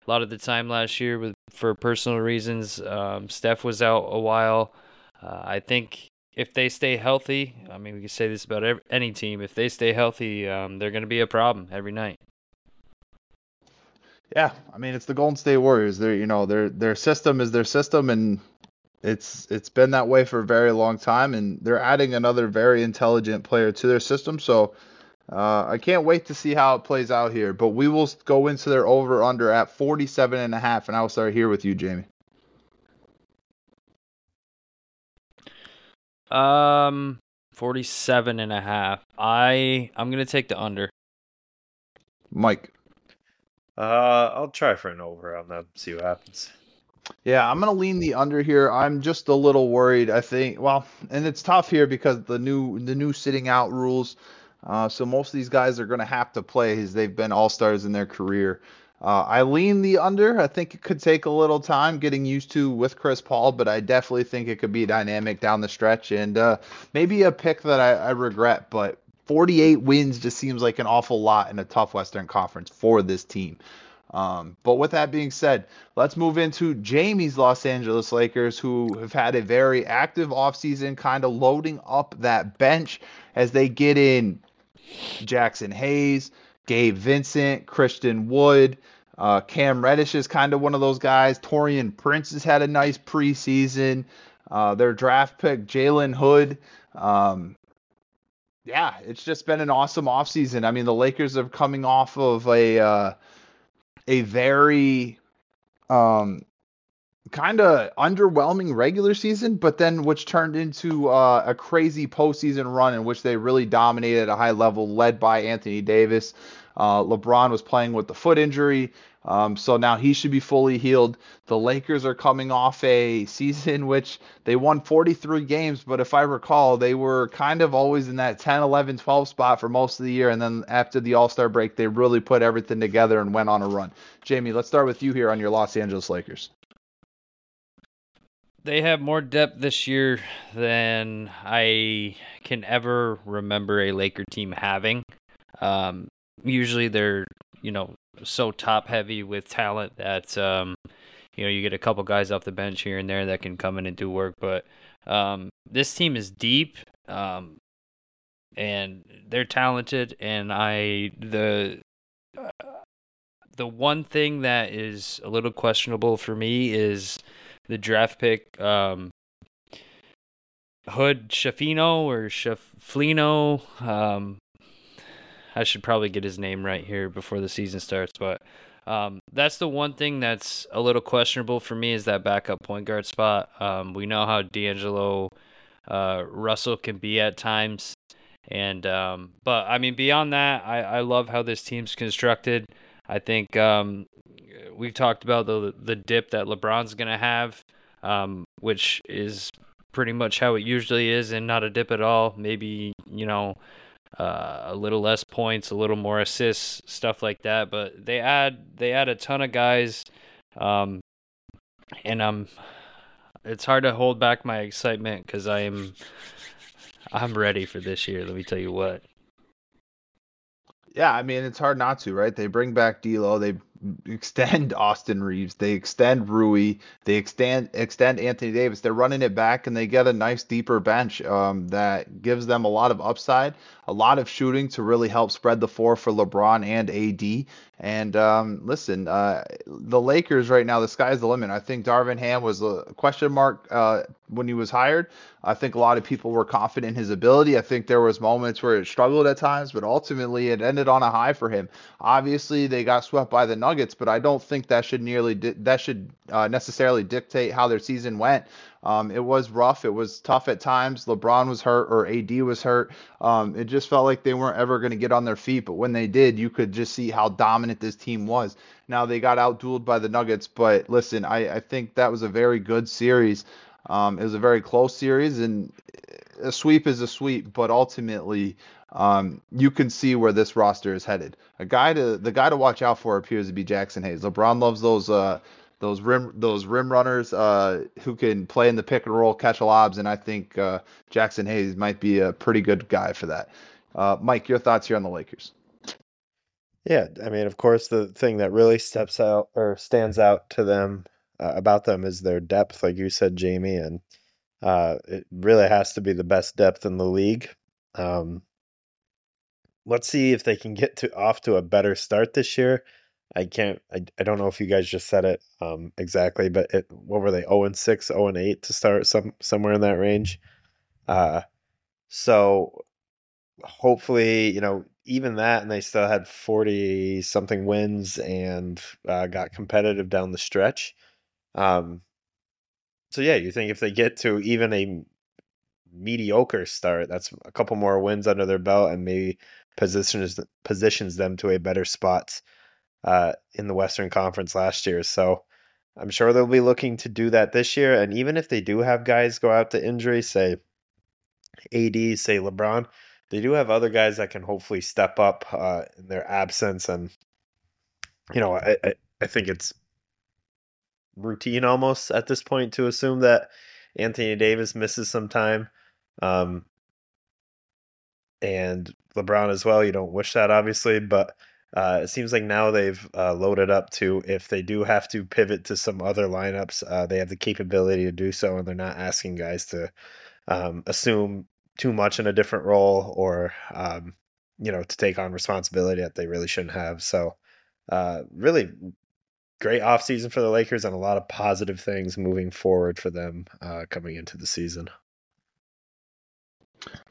a lot of the time last year with for personal reasons. Um, Steph was out a while. Uh, I think if they stay healthy, I mean, we can say this about every, any team. If they stay healthy, um, they're going to be a problem every night. Yeah, I mean it's the Golden State Warriors. Their you know their their system is their system, and it's it's been that way for a very long time. And they're adding another very intelligent player to their system. So uh, I can't wait to see how it plays out here. But we will go into their over under at 47 and a half, and I will start here with you, Jamie. Um, 47 and a half. I I'm gonna take the under. Mike. Uh, I'll try for an over on that. See what happens. Yeah, I'm gonna lean the under here. I'm just a little worried. I think. Well, and it's tough here because the new the new sitting out rules. Uh, so most of these guys are gonna have to play as they've been all stars in their career. Uh, I lean the under. I think it could take a little time getting used to with Chris Paul, but I definitely think it could be dynamic down the stretch and uh, maybe a pick that I, I regret. But 48 wins just seems like an awful lot in a tough Western Conference for this team. Um, but with that being said, let's move into Jamie's Los Angeles Lakers, who have had a very active offseason, kind of loading up that bench as they get in Jaxson Hayes, Gabe Vincent, Christian Wood. Uh, Cam Reddish is kind of one of those guys. Taurean Prince has had a nice preseason. Uh, their draft pick, Jalen Hood, um, yeah, it's just been an awesome offseason. I mean, the Lakers are coming off of a uh, a very um, kind of underwhelming regular season, but then which turned into uh, a crazy postseason run in which they really dominated at a high level, led by Anthony Davis. Uh, LeBron was playing with the foot injury. Um, so now he should be fully healed. The Lakers are coming off a season which they won 43 games, but if I recall, they were kind of always in that 10, 11, 12 spot for most of the year. And then after the All Star break, they really put everything together and went on a run. Jamie, let's start with you here on your Los Angeles Lakers. They have more depth this year than I can ever remember a Laker team having. Um, usually they're, you know, so top heavy with talent that um, you know you get a couple guys off the bench here and there that can come in and do work. But um, this team is deep, um, and they're talented. And I the uh, the one thing that is a little questionable for me is the draft pick. Um, Hood Schifino or Shaflino. Um, I should probably get his name right here before the season starts, but um, that's the one thing that's a little questionable for me is that backup point guard spot. Um, we know how D'Angelo uh, Russell can be at times, and um, but I mean beyond that, I, I love how this team's constructed. I think um, we've talked about the the dip that LeBron's gonna have, um, which is pretty much how it usually is, and not a dip at all. Maybe you know uh, a little less points, a little more assists, stuff like that. But they add they add a ton of guys, um, and I'm. It's hard to hold back my excitement because I am. I'm ready for this year. Let me tell you what. Yeah, I mean it's hard not to, right? They bring back D'Lo, they extend Austin Reaves, they extend Rui, they extend extend Anthony Davis. They're running it back, and they get a nice deeper bench um, that gives them a lot of upside, a lot of shooting to really help spread the floor for LeBron and AD. And um, listen, uh, the Lakers right now, the sky's the limit. I think Darvin Ham was a question mark uh, when he was hired. I think a lot of people were confident in his ability. I think there was moments where it struggled at times, but ultimately it ended on a high for him. Obviously, they got swept by the Nuggets, but I don't think that should nearly di- that should uh, necessarily dictate how their season went. Um, it was rough. It was tough at times. LeBron was hurt or AD was hurt. Um, it just felt like they weren't ever going to get on their feet. But when they did, you could just see how dominant this team was. Now they got outdueled by the Nuggets, but listen, I, I think that was a very good series. Um, it was a very close series, and a sweep is a sweep, but ultimately, um, you can see where this roster is headed. A guy to the guy to watch out for appears to be Jaxson Hayes. LeBron loves those uh, those rim those rim runners uh, who can play in the pick and roll, catch lobs, and I think uh, Jaxson Hayes might be a pretty good guy for that. Uh, Mike, your thoughts here on the Lakers? Yeah, I mean, of course, the thing that really steps out or stands out to them uh, about them is their depth, like you said, Jamie, and uh, it really has to be the best depth in the league. Um, let's see if they can get to off to a better start this year. I can't. I, I don't know if you guys just said it um, exactly, but it, what were they? Zero oh and six, zero oh and eight to start some somewhere in that range. Uh, so hopefully, you know, even that, and they still had forty something wins and uh, got competitive down the stretch. Um, so yeah, you think if they get to even a mediocre start, that's a couple more wins under their belt, and maybe positions positions them to a better spot uh, in the Western Conference last year. So I'm sure they'll be looking to do that this year. And even if they do have guys go out to injury, say AD, say LeBron, they do have other guys that can hopefully step up uh, in their absence. And, you know, I, I, I think it's routine almost at this point to assume that Anthony Davis misses some time. Um, and LeBron as well. You don't wish that, obviously, but uh, it seems like now they've uh, loaded up to if they do have to pivot to some other lineups, uh, they have the capability to do so, and they're not asking guys to um, assume too much in a different role or um, you know to take on responsibility that they really shouldn't have. So, uh, really great offseason for the Lakers and a lot of positive things moving forward for them uh, coming into the season.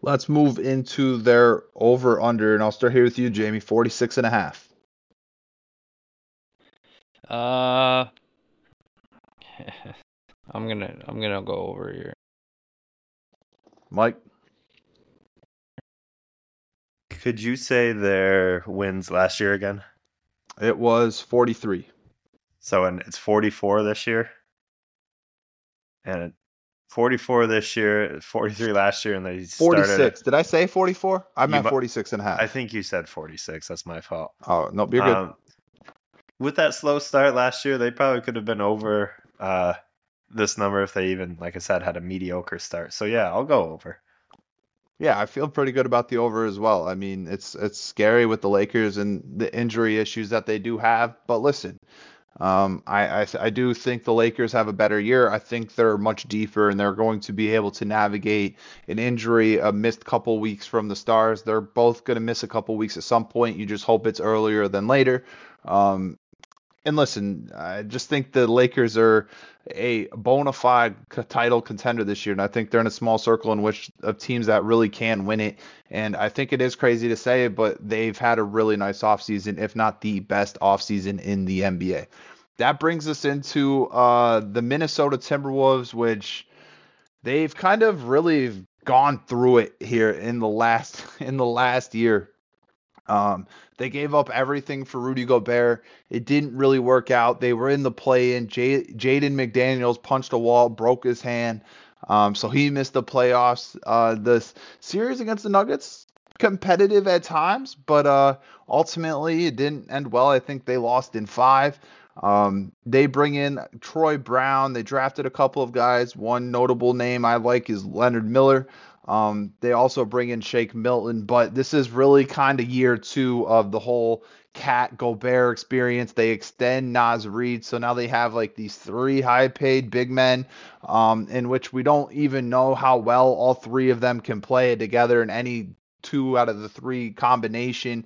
Let's move into their over under, and I'll start here with you, Jamie. 46 and a half. Uh, I'm gonna I'm gonna go over here. Mike, Could you say their wins last year again? it was 43. So and it's 44 this year. And 44 this year, 43 last year, and they started. 46. Did I say 44? I meant mu- 46 and a half. I think you said 46. That's my fault. oh, no, you're good. Um, with that slow start last year, they probably could have been over uh, this number if they even, like I said, had a mediocre start. So yeah, I'll go over. Yeah, I feel pretty good about the over as well. I mean, it's it's scary with the Lakers and the injury issues that they do have, but listen, um, I, I I do think the Lakers have a better year. I think they're much deeper and they're going to be able to navigate an injury, a missed couple weeks from the Stars. They're both going to miss a couple weeks at some point. You just hope it's earlier than later. Um, and listen, I just think the Lakers are a bona fide title contender this year, and I think they're in a small circle in which of teams that really can win it. And I think it is crazy to say but they've had a really nice offseason, if not the best offseason in the NBA. That brings us into uh, the Minnesota Timberwolves, which they've kind of really gone through it here in the last in the last year. Um, they gave up everything for Rudy Gobert. It didn't really work out. They were in the play in. J- Jaden McDaniels punched a wall, broke his hand. Um, so he missed the playoffs. Uh, the s- series against the Nuggets, competitive at times, but uh, ultimately it didn't end well. I think they lost in five. Um, they bring in Troy Brown. They drafted a couple of guys. One notable name I like is Leonard Miller. Um, they also bring in Shake Milton, but this is really kind of year two of the whole Cat Gobert experience. They extend Naz Reid, so now they have like these three high-paid big men, um, in which we don't even know how well all three of them can play together in any two out of the three combination.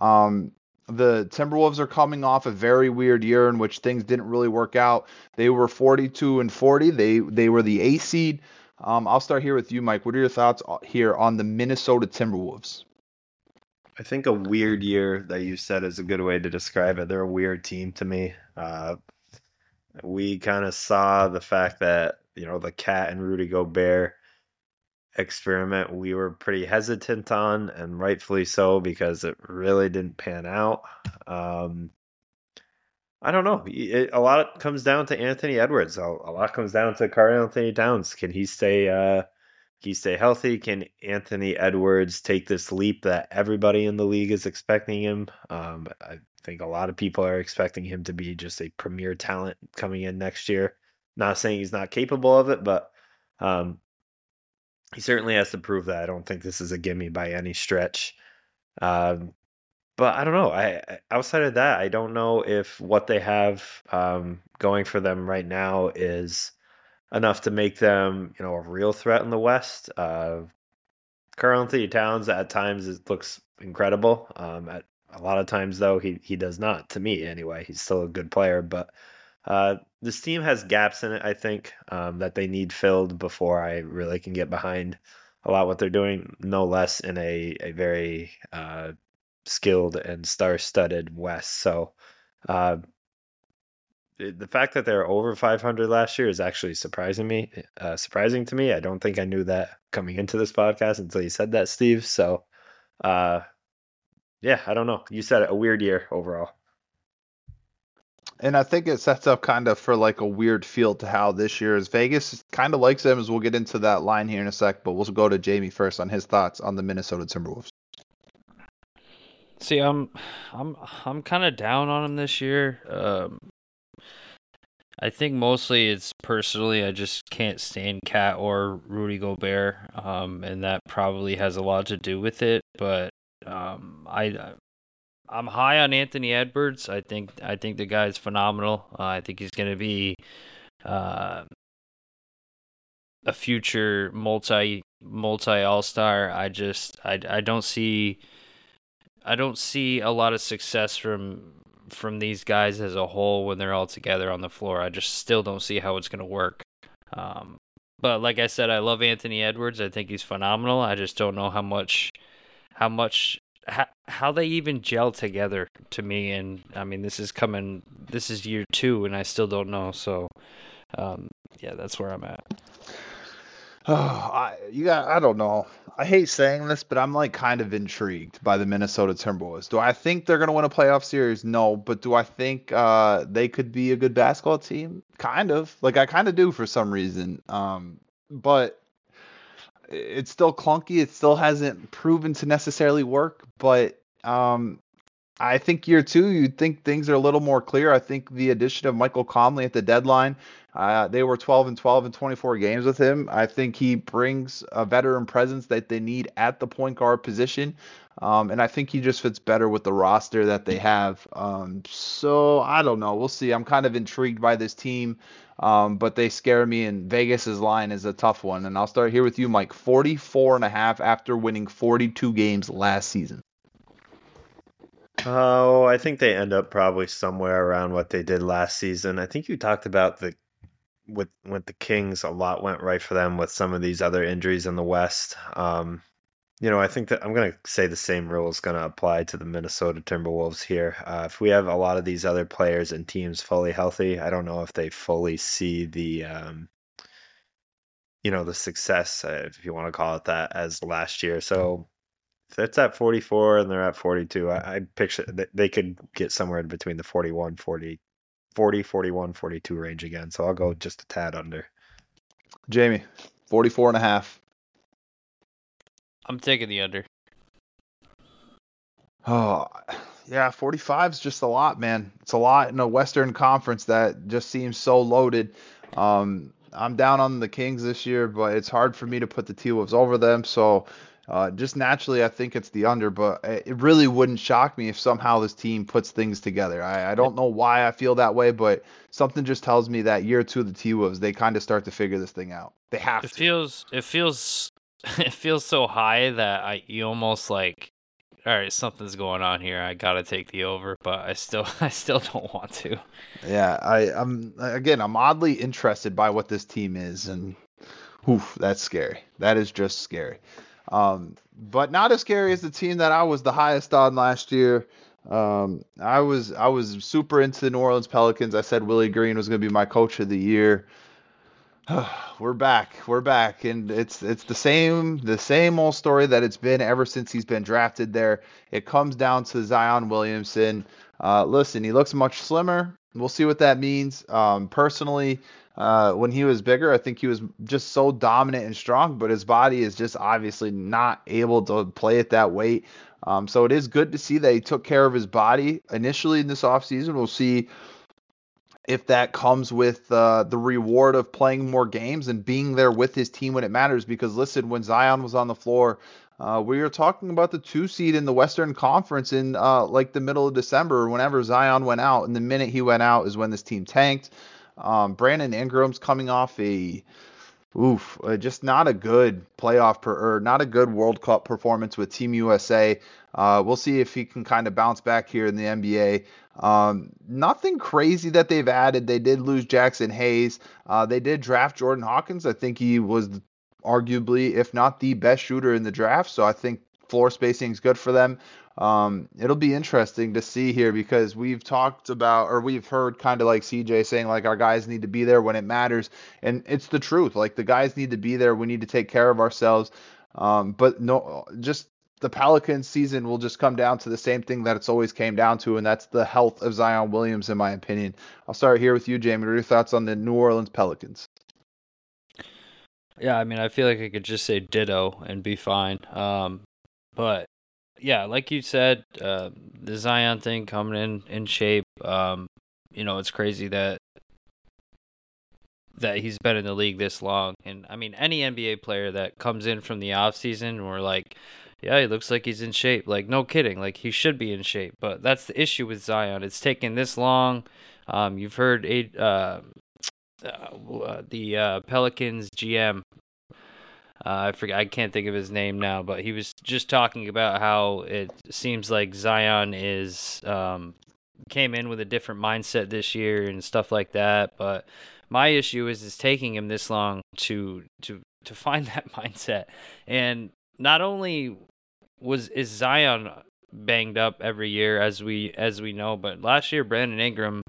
Um, the Timberwolves are coming off a very weird year in which things didn't really work out. They were 42 and 40. They they were the A seed. Um, I'll start here with you, Mike. What are your thoughts uh, here on the Minnesota Timberwolves? I think a weird year that you said is a good way to describe it. They're a weird team to me. Uh, we kind of saw the fact that you know the Cat and Rudy Gobert experiment we were pretty hesitant on, and rightfully so because it really didn't pan out. Um, I don't know. It, a lot comes down to Anthony Edwards. A, a lot comes down to Karl Anthony Towns. Can he stay? Uh, can he stay healthy? Can Anthony Edwards take this leap that everybody in the league is expecting him? Um, I think a lot of people are expecting him to be just a premier talent coming in next year. Not saying he's not capable of it, but um, he certainly has to prove that. I don't think this is a gimme by any stretch. Um, but I don't know. I outside of that, I don't know if what they have um, going for them right now is enough to make them, you know, a real threat in the West. Uh, Anthony Towns at times it looks incredible. Um, at a lot of times though, he he does not. To me, anyway, he's still a good player, but uh, this team has gaps in it. I think um, that they need filled before I really can get behind a lot what they're doing. No less in a a very uh, skilled and star-studded West. So. Uh, the fact that they're over 500 last year is actually surprising me uh, surprising to me i don't think i knew that coming into this podcast until you said that steve so uh yeah i don't know you said it a weird year overall And I think it sets up kind of for like a weird feel to how this year is. Vegas kind of likes them, as we'll get into that line here in a sec. But we'll go to Jamie first on his thoughts on the Minnesota Timberwolves. See, I'm I'm I'm kind of down on him this year. Um, I think mostly it's personally I just can't stand Cat or Rudy Gobert, um, and that probably has a lot to do with it. But um, I I'm high on Anthony Edwards. I think I think the guy's phenomenal. Uh, I think he's going to be uh, a future multi multi All Star. I just I I don't see. I don't see a lot of success from from these guys as a whole when they're all together on the floor. I just still don't see how it's going to work. Um, but like I said, I love Anthony Edwards. I think he's phenomenal. I just don't know how much how much how, how they even gel together to me. And I mean, this is coming. This is year two, and I still don't know. So, um, yeah, that's where I'm at. Oh, I, you got. I don't know. I hate saying this, but I'm like kind of intrigued by the Minnesota Timberwolves. Do I think they're going to win a playoff series? No, but do I think uh, they could be a good basketball team? Kind of. Like I kind of do for some reason. Um, but it's still clunky. It still hasn't proven to necessarily work. But um, I think year two, you'd think things are a little more clear. I think the addition of Michael Conley at the deadline, uh, they were 12 and 12 in 24 games with him. I think he brings a veteran presence that they need at the point guard position. Um, and I think he just fits better with the roster that they have. Um, so I don't know. We'll see. I'm kind of intrigued by this team, um, but they scare me. And Vegas's line is a tough one. And I'll start here with you, Mike. 44 and a half after winning 42 games last season. Oh, I think they end up probably somewhere around what they did last season. I think you talked about the with with the Kings a lot went right for them with some of these other injuries in the West. Um, you know, I think that I'm going to say the same rule is going to apply to the Minnesota Timberwolves here. Uh, if we have a lot of these other players and teams fully healthy, I don't know if they fully see the, um, you know, the success, uh, if you want to call it that, as last year. So if it's at 44 and they're at 42, I, I picture that they could get somewhere in between the 41, 40, 40, 41, 42 range again. So I'll go just a tad under. Jamie, 44 and a half. I'm taking the under. Oh, yeah, 45 is just a lot, man. It's a lot in a Western Conference that just seems so loaded. Um, I'm down on the Kings this year, but it's hard for me to put the T Wolves over them. So uh, just naturally, I think it's the under, but it really wouldn't shock me if somehow this team puts things together. I, I don't know why I feel that way, but something just tells me that year two of the T Wolves, they kind of start to figure this thing out. They have It to. feels it feels it feels so high that I you almost like all right, something's going on here. I gotta take the over, but I still I still don't want to. Yeah, I, I'm again, I'm oddly interested by what this team is, and oof, that's scary. That is just scary. Um, but not as scary as the team that I was the highest on last year. Um, I was I was super into the New Orleans Pelicans. I said Willie Green was going to be my coach of the year. We're back. We're back, and it's it's the same the same old story that it's been ever since he's been drafted there. It comes down to Zion Williamson. Uh, listen, he looks much slimmer. We'll see what that means. Um, personally, uh, when he was bigger, I think he was just so dominant and strong, but his body is just obviously not able to play at that weight. Um, so it is good to see that he took care of his body initially in this offseason. We'll see if that comes with uh, the reward of playing more games and being there with his team when it matters. Because listen, when Zion was on the floor, uh, we were talking about the two seed in the Western Conference in uh, like the middle of December, whenever Zion went out. And the minute he went out is when this team tanked. Um, Brandon Ingram's coming off a oof, just not a good playoff per, or not a good World Cup performance with Team USA. Uh, we'll see if he can kind of bounce back here in the NBA. Um, nothing crazy that they've added. They did lose Jaxson Hayes. Uh, they did draft Jordan Hawkins. I think he was arguably, if not the best shooter in the draft. So I think floor spacing is good for them. Um, it'll be interesting to see here because we've talked about or we've heard kind of like CJ saying like our guys need to be there when it matters, and it's the truth. Like the guys need to be there. We need to take care of ourselves. Um, but no, just the Pelicans season will just come down to the same thing that it's always came down to, and that's the health of Zion Williams, in my opinion. I'll start here with you, Jamie. What are your thoughts on the New Orleans Pelicans? Yeah, I mean, I feel like I could just say ditto and be fine. Um, but yeah, like you said, uh, the Zion thing coming in in shape. Um, you know, it's crazy that that he's been in the league this long. And I mean, any NBA player that comes in from the off season, we're like, yeah, he looks like he's in shape. Like, no kidding. Like, he should be in shape. But that's the issue with Zion. It's taken this long. Um, you've heard uh, uh, the uh, Pelicans GM. Uh, I forget. I can't think of his name now, but he was just talking about how it seems like Zion is um, came in with a different mindset this year and stuff like that. But my issue is it's taking him this long to to to find that mindset. And not only was is Zion banged up every year, as we as we know. But last year, Brandon Ingram,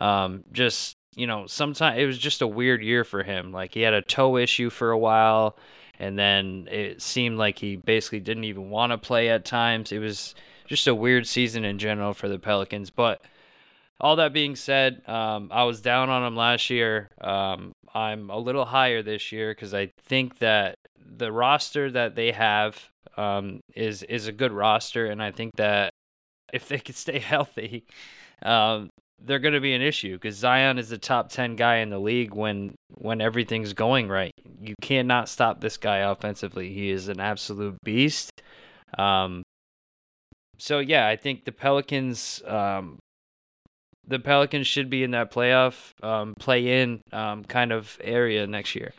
um, just you know, sometimes it was just a weird year for him. Like he had a toe issue for a while, and then it seemed like he basically didn't even want to play at times. It was just a weird season in general for the Pelicans, but all that being said, um, I was down on him last year. Um, I'm a little higher this year because I think that the roster that they have um, is is a good roster, and I think that if they could stay healthy, um, they're going to be an issue because Zion is the top ten guy in the league when when everything's going right. You cannot stop this guy offensively. He is an absolute beast. Um, so yeah, I think the Pelicans um, the Pelicans should be in that playoff, um, play in um, kind of area next year.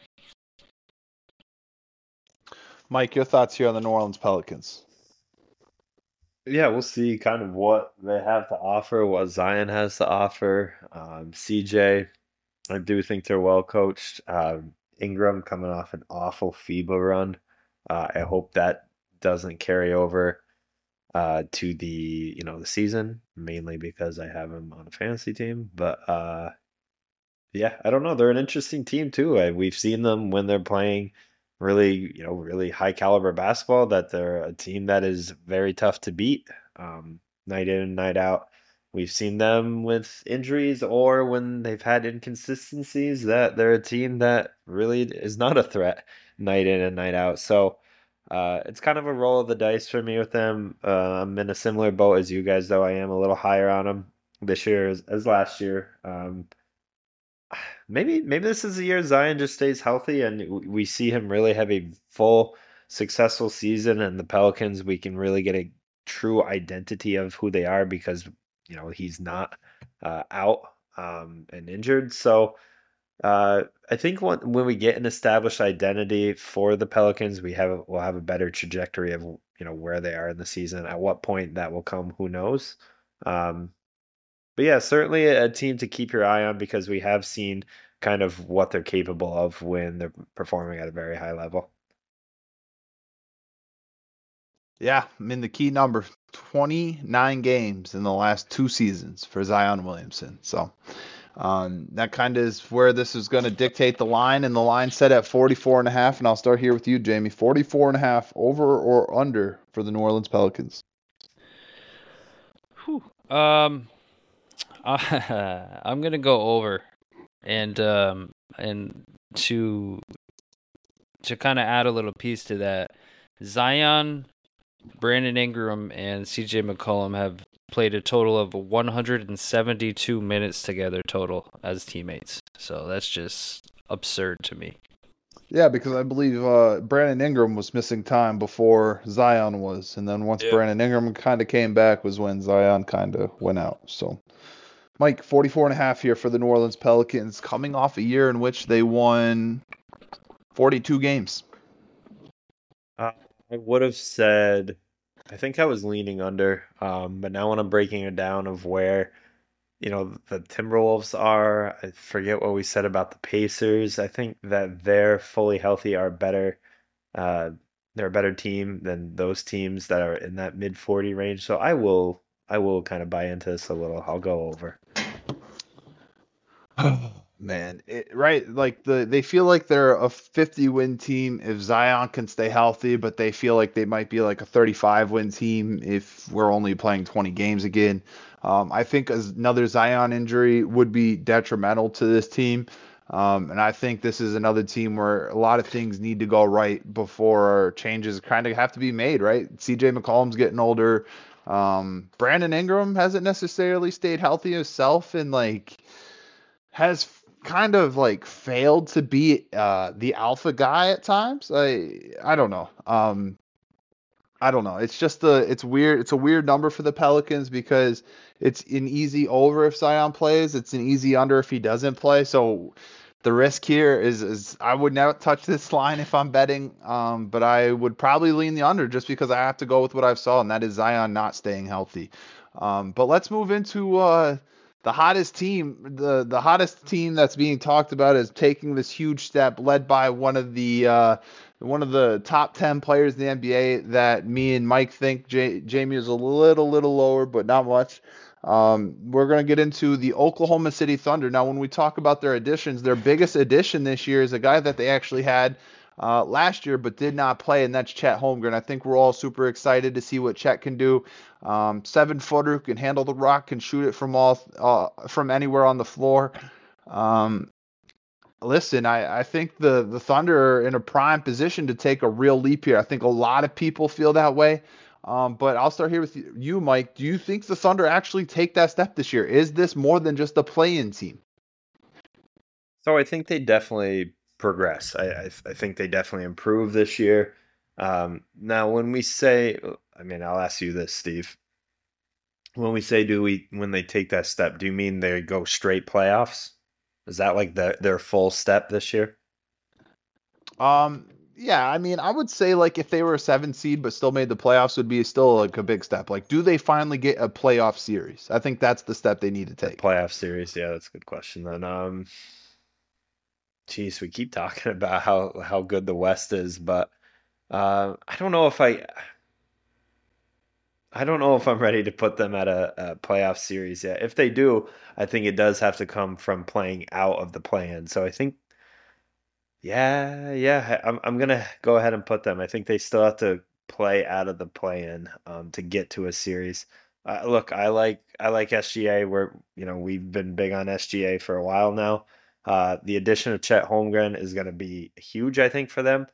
Mike, your thoughts here on the New Orleans Pelicans? Yeah, we'll see kind of what they have to offer, what Zion has to offer. Um, CJ, I do think they're well coached. Um, Ingram coming off an awful FIBA run. Uh, I hope that doesn't carry over uh, to the you know the season, mainly because I have him on a fantasy team. But uh, yeah, I don't know. They're an interesting team too. I, we've seen them when they're playing really you know really high caliber basketball. That they're a team that is very tough to beat um, night in and night out. We've seen them with injuries or when they've had inconsistencies that they're a team that really is not a threat night in and night out. So uh, it's kind of a roll of the dice for me with them. Uh, I'm in a similar boat as you guys, though. I am a little higher on them this year as, as last year. Um, maybe maybe this is the year Zion just stays healthy and we see him really have a full successful season and the Pelicans we can really get a true identity of who they are because you know he's not uh, out um, and injured. So uh, I think when when we get an established identity for the Pelicans, we have we'll have a better trajectory of you know where they are in the season. At what point that will come, who knows? Um, but yeah, certainly a team to keep your eye on because we have seen kind of what they're capable of when they're performing at a very high level. Yeah, I mean the key number 29 games in the last two seasons for Zion Williamson. So um, that kind of is where this is going to dictate the line, and the line set at 44 and a half. And I'll start here with you, Jamie. 44 and a half, over or under for the New Orleans Pelicans. Whew. Um, uh, I'm gonna go over, and um, and to to kind of add a little piece to that, Zion, Brandon Ingram, and C.J. McCollum have played a total of 172 minutes together total as teammates. So that's just absurd to me. Yeah, because I believe uh, Brandon Ingram was missing time before Zion was, and then once yeah. Brandon Ingram kind of came back was when Zion kind of went out. So, Mike, 44 and a half here for the New Orleans Pelicans, coming off a year in which they won 42 games. Uh, I would have said I think I was leaning under, um, but now when I'm breaking it down of where, you know, the Timberwolves are, I forget what we said about the Pacers. I think that they're fully healthy are better. Uh, they're a better team than those teams that are in that mid 40 range. So I will, I will kind of buy into this a little. I'll go over. man. It, right, like the they feel like they're a 50 win team if Zion can stay healthy, but they feel like they might be like a 35 win team if we're only playing 20 games again. Um, I think another Zion injury would be detrimental to this team. Um, and I think this is another team where a lot of things need to go right before changes kind of have to be made, right? CJ McCollum's getting older. Um, Brandon Ingram hasn't necessarily stayed healthy himself and like has kind of like failed to be uh, the alpha guy at times. I I don't know. Um, I don't know. It's just a it's weird. It's a weird number for the Pelicans because it's an easy over if Zion plays. It's an easy under if he doesn't play. So the risk here is is I would never touch this line if I'm betting. Um, but I would probably lean the under just because I have to go with what I've saw, and that is Zion not staying healthy. Um, but let's move into uh, the hottest team, the the hottest team that's being talked about is taking this huge step, led by one of the uh, one of the top 10 players in the NBA that me and Mike think J- Jamie is a little, little lower, but not much. Um, we're going to get into the Oklahoma City Thunder. Now, when we talk about their additions, their biggest addition this year is a guy that they actually had uh, last year but did not play, and that's Chet Holmgren. I think we're all super excited to see what Chet can do. Um, seven footer, can handle the rock, can shoot it from all uh, from anywhere on the floor. Um, listen, I, I think the, the Thunder are in a prime position to take a real leap here. I think a lot of people feel that way. Um, but I'll start here with you, Mike. Do you think the Thunder actually take that step this year? Is this more than just a play-in team? So I think they definitely progress. I, I, I think they definitely improve this year. Um, now, when we say, I mean, I'll ask you this, Steve. When we say do we when they take that step, do you mean they go straight playoffs? Is that like the, their full step this year? Um, yeah, I mean, I would say like if they were a seven seed but still made the playoffs would be still like a big step. Like, do they finally get a playoff series? I think that's the step they need to take. The playoff series, yeah, that's a good question. Then, um, geez, we keep talking about how how good the West is, but uh, I don't know if I. I don't know if I'm ready to put them at a, a, playoff series yet. If they do, I think it does have to come from playing out of the play-in. So I think, yeah, yeah, I'm I'm gonna go ahead and put them. I think they still have to play out of the play-in um, to get to a series. Uh, look, I like I like SGA. We're you know we've been big on SGA for a while now. Uh, the addition of Chet Holmgren is going to be huge, I think, for them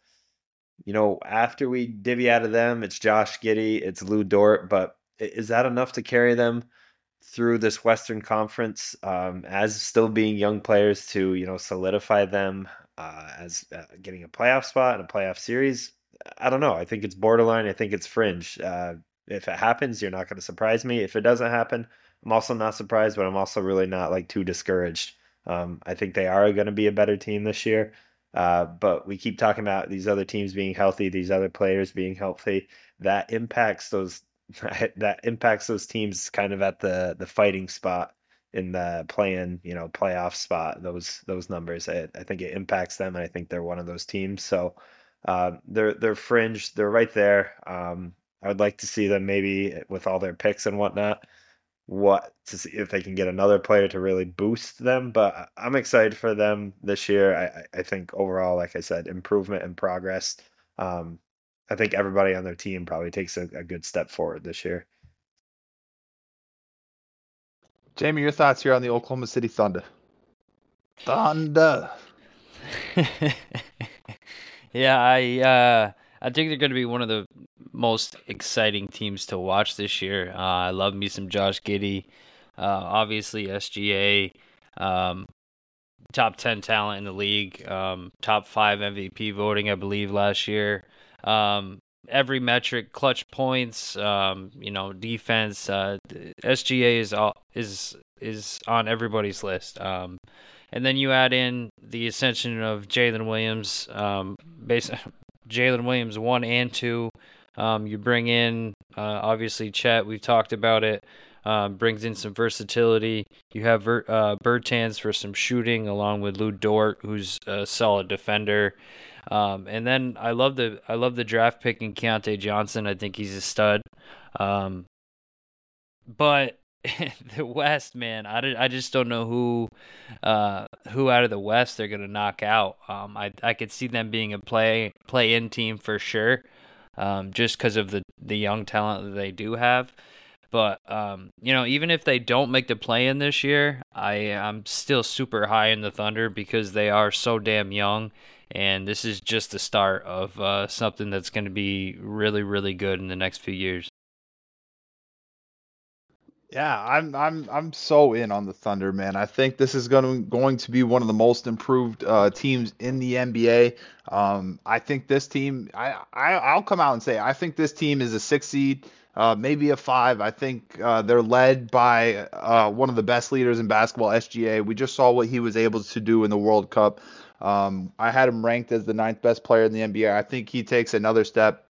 you know, after we divvy out of them, it's Josh Giddey, it's Lu Dort, but is that enough to carry them through this Western Conference um, as still being young players to you know solidify them uh, as uh, getting a playoff spot and a playoff series? I don't know. I think it's borderline. I think it's fringe. Uh, if it happens, you're not going to surprise me. If it doesn't happen, I'm also not surprised, but I'm also really not like too discouraged. Um, I think they are going to be a better team this year. Uh, but we keep talking about these other teams being healthy, these other players being healthy. That impacts those. That impacts those teams kind of at the the fighting spot in the playing, you know, playoff spot. Those those numbers, I, I think it impacts them, and I think they're one of those teams. So uh, they're they're fringe. They're right there. Um, I would like to see them maybe with all their picks and whatnot what to see if they can get another player to really boost them. But I'm excited for them this year. I, I think overall, like I said, improvement and progress. Um, I think everybody on their team probably takes a, a good step forward this year. Jamie, your thoughts here on the Oklahoma City Thunder? Thunder. yeah, I uh, I think they're going to be one of the most exciting teams to watch this year. Uh, I love me some Josh Giddey. Uh, obviously, SGA, um, top 10 talent in the league, um, top five MVP voting, I believe, last year. Um, every metric, clutch points, um, you know, defense. Uh, SGA is all, is is on everybody's list. Um, and then you add in the ascension of Jalen Williams, um, based Jalen Williams one and two. Um, you bring in uh, obviously Chet. We've talked about it. Um, brings in some versatility. You have Ver- uh, Bertans for some shooting, along with Lu Dort, who's a solid defender. Um, and then I love the I love the draft pick in Keyontae Johnson. I think he's a stud. Um, but the West, man, I, I just don't know who uh, who out of the West they're gonna knock out. Um, I I could see them being a play play in team for sure, um, just because of the the young talent that they do have. But um, you know, even if they don't make the play in this year, I I'm still super high in the Thunder because they are so damn young, and this is just the start of uh, something that's to be really really good in the next few years. Yeah, I'm I'm I'm so in on the Thunder, man. I think this is going to going to be one of the most improved uh, teams in the NBA. Um, I think this team, I, I I'll come out and say I think this team is a six seed, uh, maybe a five. I think uh, they're led by uh, one of the best leaders in basketball, SGA. We just saw what he was able to do in the World Cup. Um, I had him ranked as the ninth best player in the NBA. I think he takes another step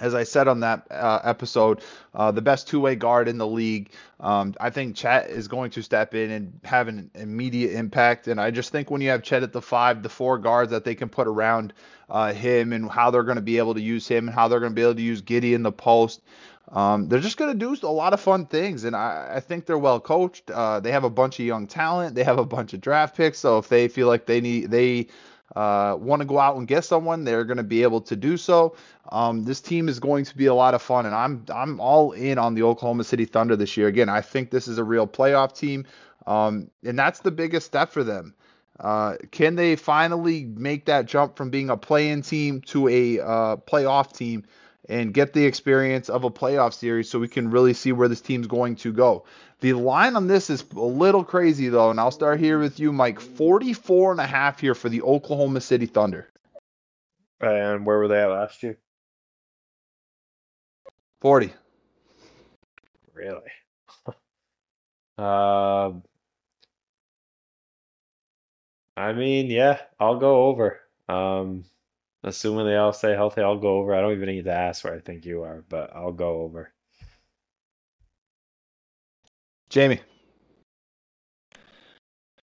as I said on that uh, episode, uh, the best two way guard in the league. Um, I think Chet is going to step in and have an immediate impact. And I just think when you have Chet at the five, the four guards that they can put around uh, him and how they're going to be able to use him and how they're going to be able to use Giddey in the post. Um, they're just going to do a lot of fun things, and I, I think they're well coached. Uh, they have a bunch of young talent. They have a bunch of draft picks. So if they feel like they need they uh, want to go out and get someone, they're going to be able to do so. Um, this team is going to be a lot of fun, and I'm I'm all in on the Oklahoma City Thunder this year. Again, I think this is a real playoff team, um, and that's the biggest step for them. Uh, can they finally make that jump from being a play-in team to a uh, playoff team and get the experience of a playoff series so we can really see where this team's going to go? The line on this is a little crazy though, and I'll start here with you, Mike. 44 and a half here for the Oklahoma City Thunder. And where were they at last year? 40. Really? um, I mean, yeah, I'll go over. Um, assuming they all stay healthy, I'll go over. I don't even need to ask where I think you are, but I'll go over. Jamie.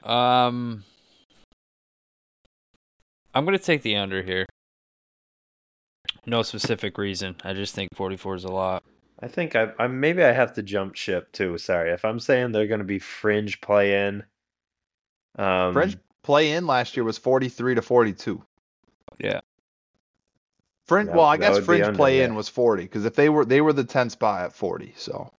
Um, I'm gonna take the under here. No specific reason. I just think 44 is a lot. I think I, I maybe I have to jump ship too. Sorry, if I'm saying they're going to be fringe play in. Um, Fringe play in last year was 43 to 42. Yeah. Fringe, That- well, I guess fringe play in was 40 because if they were they were the 10 spot at 40. So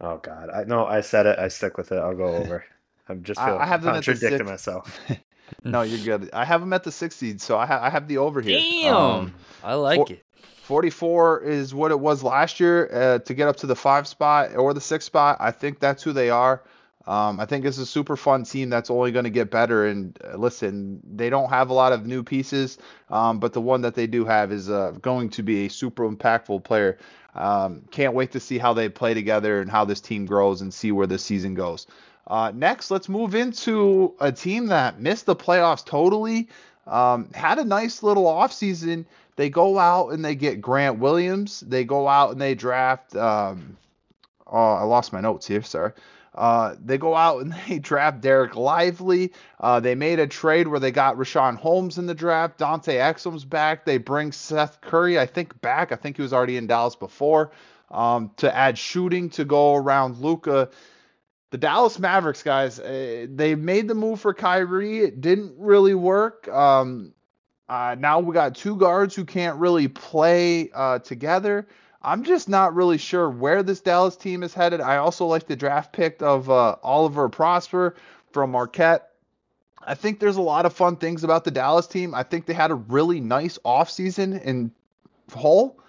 Oh God, I no, I said it. I stick with it. I'll go over. I'm just I- feel, I have them at the contradicting six. myself. no, you're good. I have them at the six seed, so I, ha- I have the over here. Damn, Um, I like for- it. 44 is what it was last year uh, to get up to the five spot or the six spot. I think that's who they are. Um, I think it's a super fun team that's only going to get better. And uh, listen, they don't have a lot of new pieces, um, but the one that they do have is uh, going to be a super impactful player. Um, can't wait to see how they play together and how this team grows and see where the season goes. Uh, next, let's move into a team that missed the playoffs totally. Um, had a nice little offseason. They go out and they get Grant Williams. They go out and they draft. Um, oh, I lost my notes here. Sorry. Uh, they go out and they draft Dereck Lively. Uh, they made a trade where they got Richaun Holmes in the draft. Dante Exum's back. They bring Seth Curry, I think, back. I think he was already in Dallas before. Um, to add shooting to go around Luka. The Dallas Mavericks guys, uh, they made the move for Kyrie. It didn't really work. Um, uh, now we got two guards who can't really play uh, together. I'm just not really sure where this Dallas team is headed. I also like the draft pick of uh, Oliver Prosper from Marquette. I think there's a lot of fun things about the Dallas team. I think they had a really nice offseason in whole.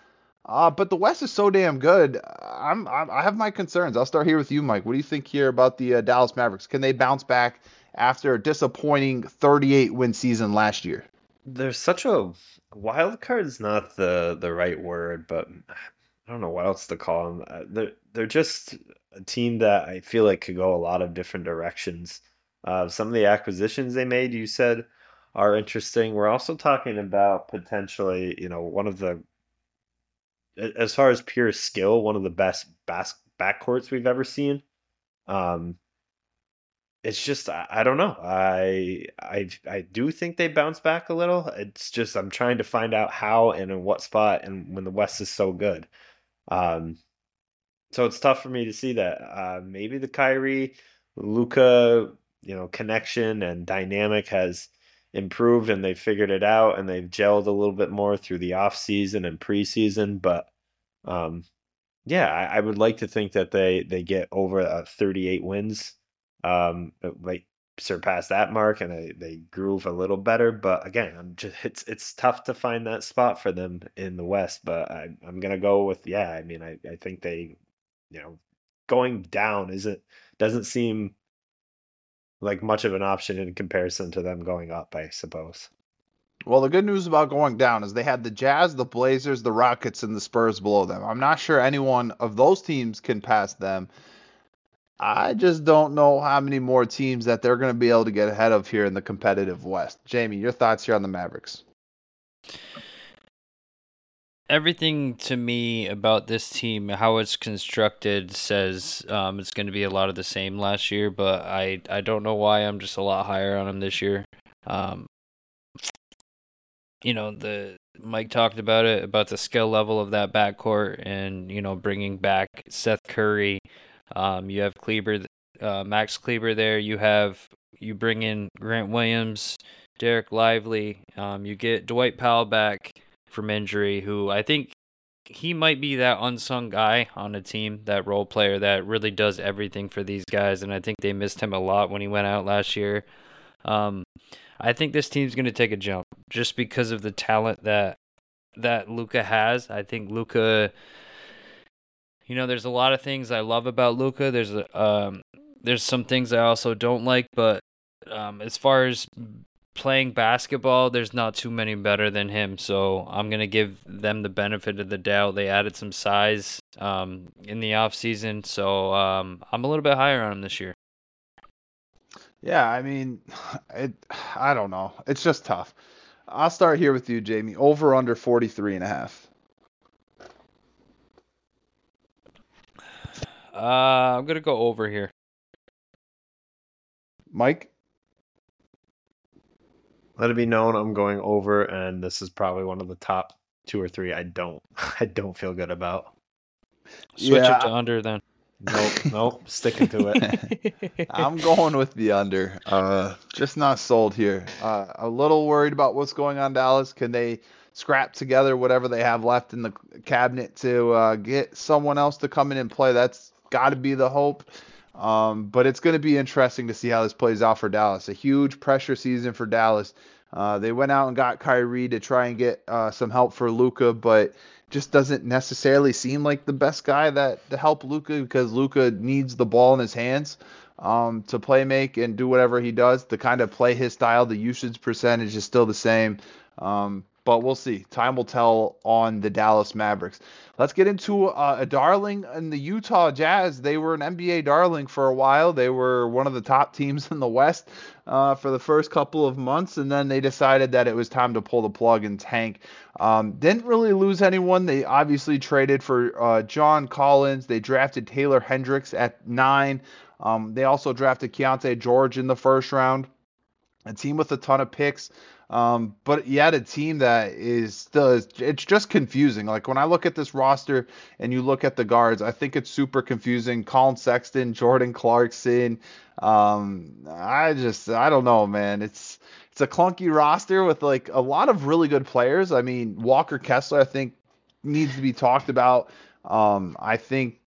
Uh, but the West is so damn good. I'm, I'm I have my concerns. I'll start here with you, Mike. What do you think here about the uh, Dallas Mavericks? Can they bounce back after a disappointing 38 win season last year? There's such a wild card is not the the right word, but I don't know what else to call them. Uh, They're they're just a team that I feel like could go a lot of different directions. Uh, some of the acquisitions they made, you said, are interesting. We're also talking about potentially, you know, one of the as far as pure skill, one of the best bas- backcourts we've ever seen. Um, it's just I, I don't know. I I I do think they bounce back a little. It's just I'm trying to find out how and in what spot and when the West is so good. Um so it's tough for me to see that. Uh maybe the Kyrie Luka, you know, connection and dynamic has improved and they've figured it out and they've gelled a little bit more through the off season and preseason, but um yeah, I, I would like to think that they they get over uh, 38 wins um like surpass that mark and they, they groove a little better but again i'm just it's it's tough to find that spot for them in the west but I, i'm gonna go with yeah i mean I, I think they you know going down isn't doesn't seem like much of an option in comparison to them going up i suppose Well, the good news about going down is they had the Jazz, the Blazers, the Rockets, and the Spurs below them. I'm not sure anyone of those teams can pass them. I just don't know how many more teams that they're going to be able to get ahead of here in the competitive West. Jamie, your thoughts here on the Mavericks? everything to me about this team, how it's constructed, says um, it's going to be a lot of the same last year. But I I don't know why I'm just a lot higher on them this year. Um, you know the Mike talked about it about the skill level of that backcourt, and you know bringing back Seth Curry. Um, you have Kleber, uh, Max Kleber there. You have you bring in Grant Williams, Dereck Lively. Um, you get Dwight Powell back from injury, who I think he might be that unsung guy on a team, that role player that really does everything for these guys. And I think they missed him a lot when he went out last year. Um, I think this team's going to take a jump just because of the talent that that Luka has. I think Luka. You know, there's a lot of things I love about Luka. There's um, there's some things I also don't like, but um, as far as playing basketball, there's not too many better than him. So I'm gonna give them the benefit of the doubt. They added some size um, in the off season, so um, I'm a little bit higher on him this year. Yeah, I mean, it. I don't know. It's just tough. I'll start here with you, Jamie. Over under 43 and a half. Uh, I'm gonna go over here. Mike? Let it be known I'm going over, and this is probably one of the top two or three I don't I don't feel good about. Switch Yeah. it to under then. Nope, nope, sticking to it. I'm going with the under. Uh, just not sold here. Uh, a little worried about what's going on Dallas. Can they scrap together whatever they have left in the cabinet to uh, get someone else to come in and play? That's got to be the hope. Um, but it's going to be interesting to see how this plays out for Dallas. A huge pressure season for Dallas. Uh, they went out and got Kyrie to try and get uh, some help for Luka, but just doesn't necessarily seem like the best guy that to help Luka because Luka needs the ball in his hands um, to play make and do whatever he does to kind of play his style. The usage percentage is still the same, um, but we'll see. Time will tell on the Dallas Mavericks. Let's get into uh, a darling in the Utah Jazz. They were an NBA darling for a while. They were one of the top teams in the West uh, for the first couple of months, and then they decided that it was time to pull the plug and tank. Um, didn't really lose anyone. They obviously traded for uh, John Collins. They drafted Taylor Hendricks at nine. Um, they also drafted Keyonte George in the first round. A team with a ton of picks. Um, but yet a team that is still it's just confusing. Like when I look at this roster and you look at the guards, I think it's super confusing. Collin Sexton, Jordan Clarkson. Um, I just I don't know, man. It's it's a clunky roster with like a lot of really good players. I mean, Walker Kessler, I think needs to be talked about. Um, I think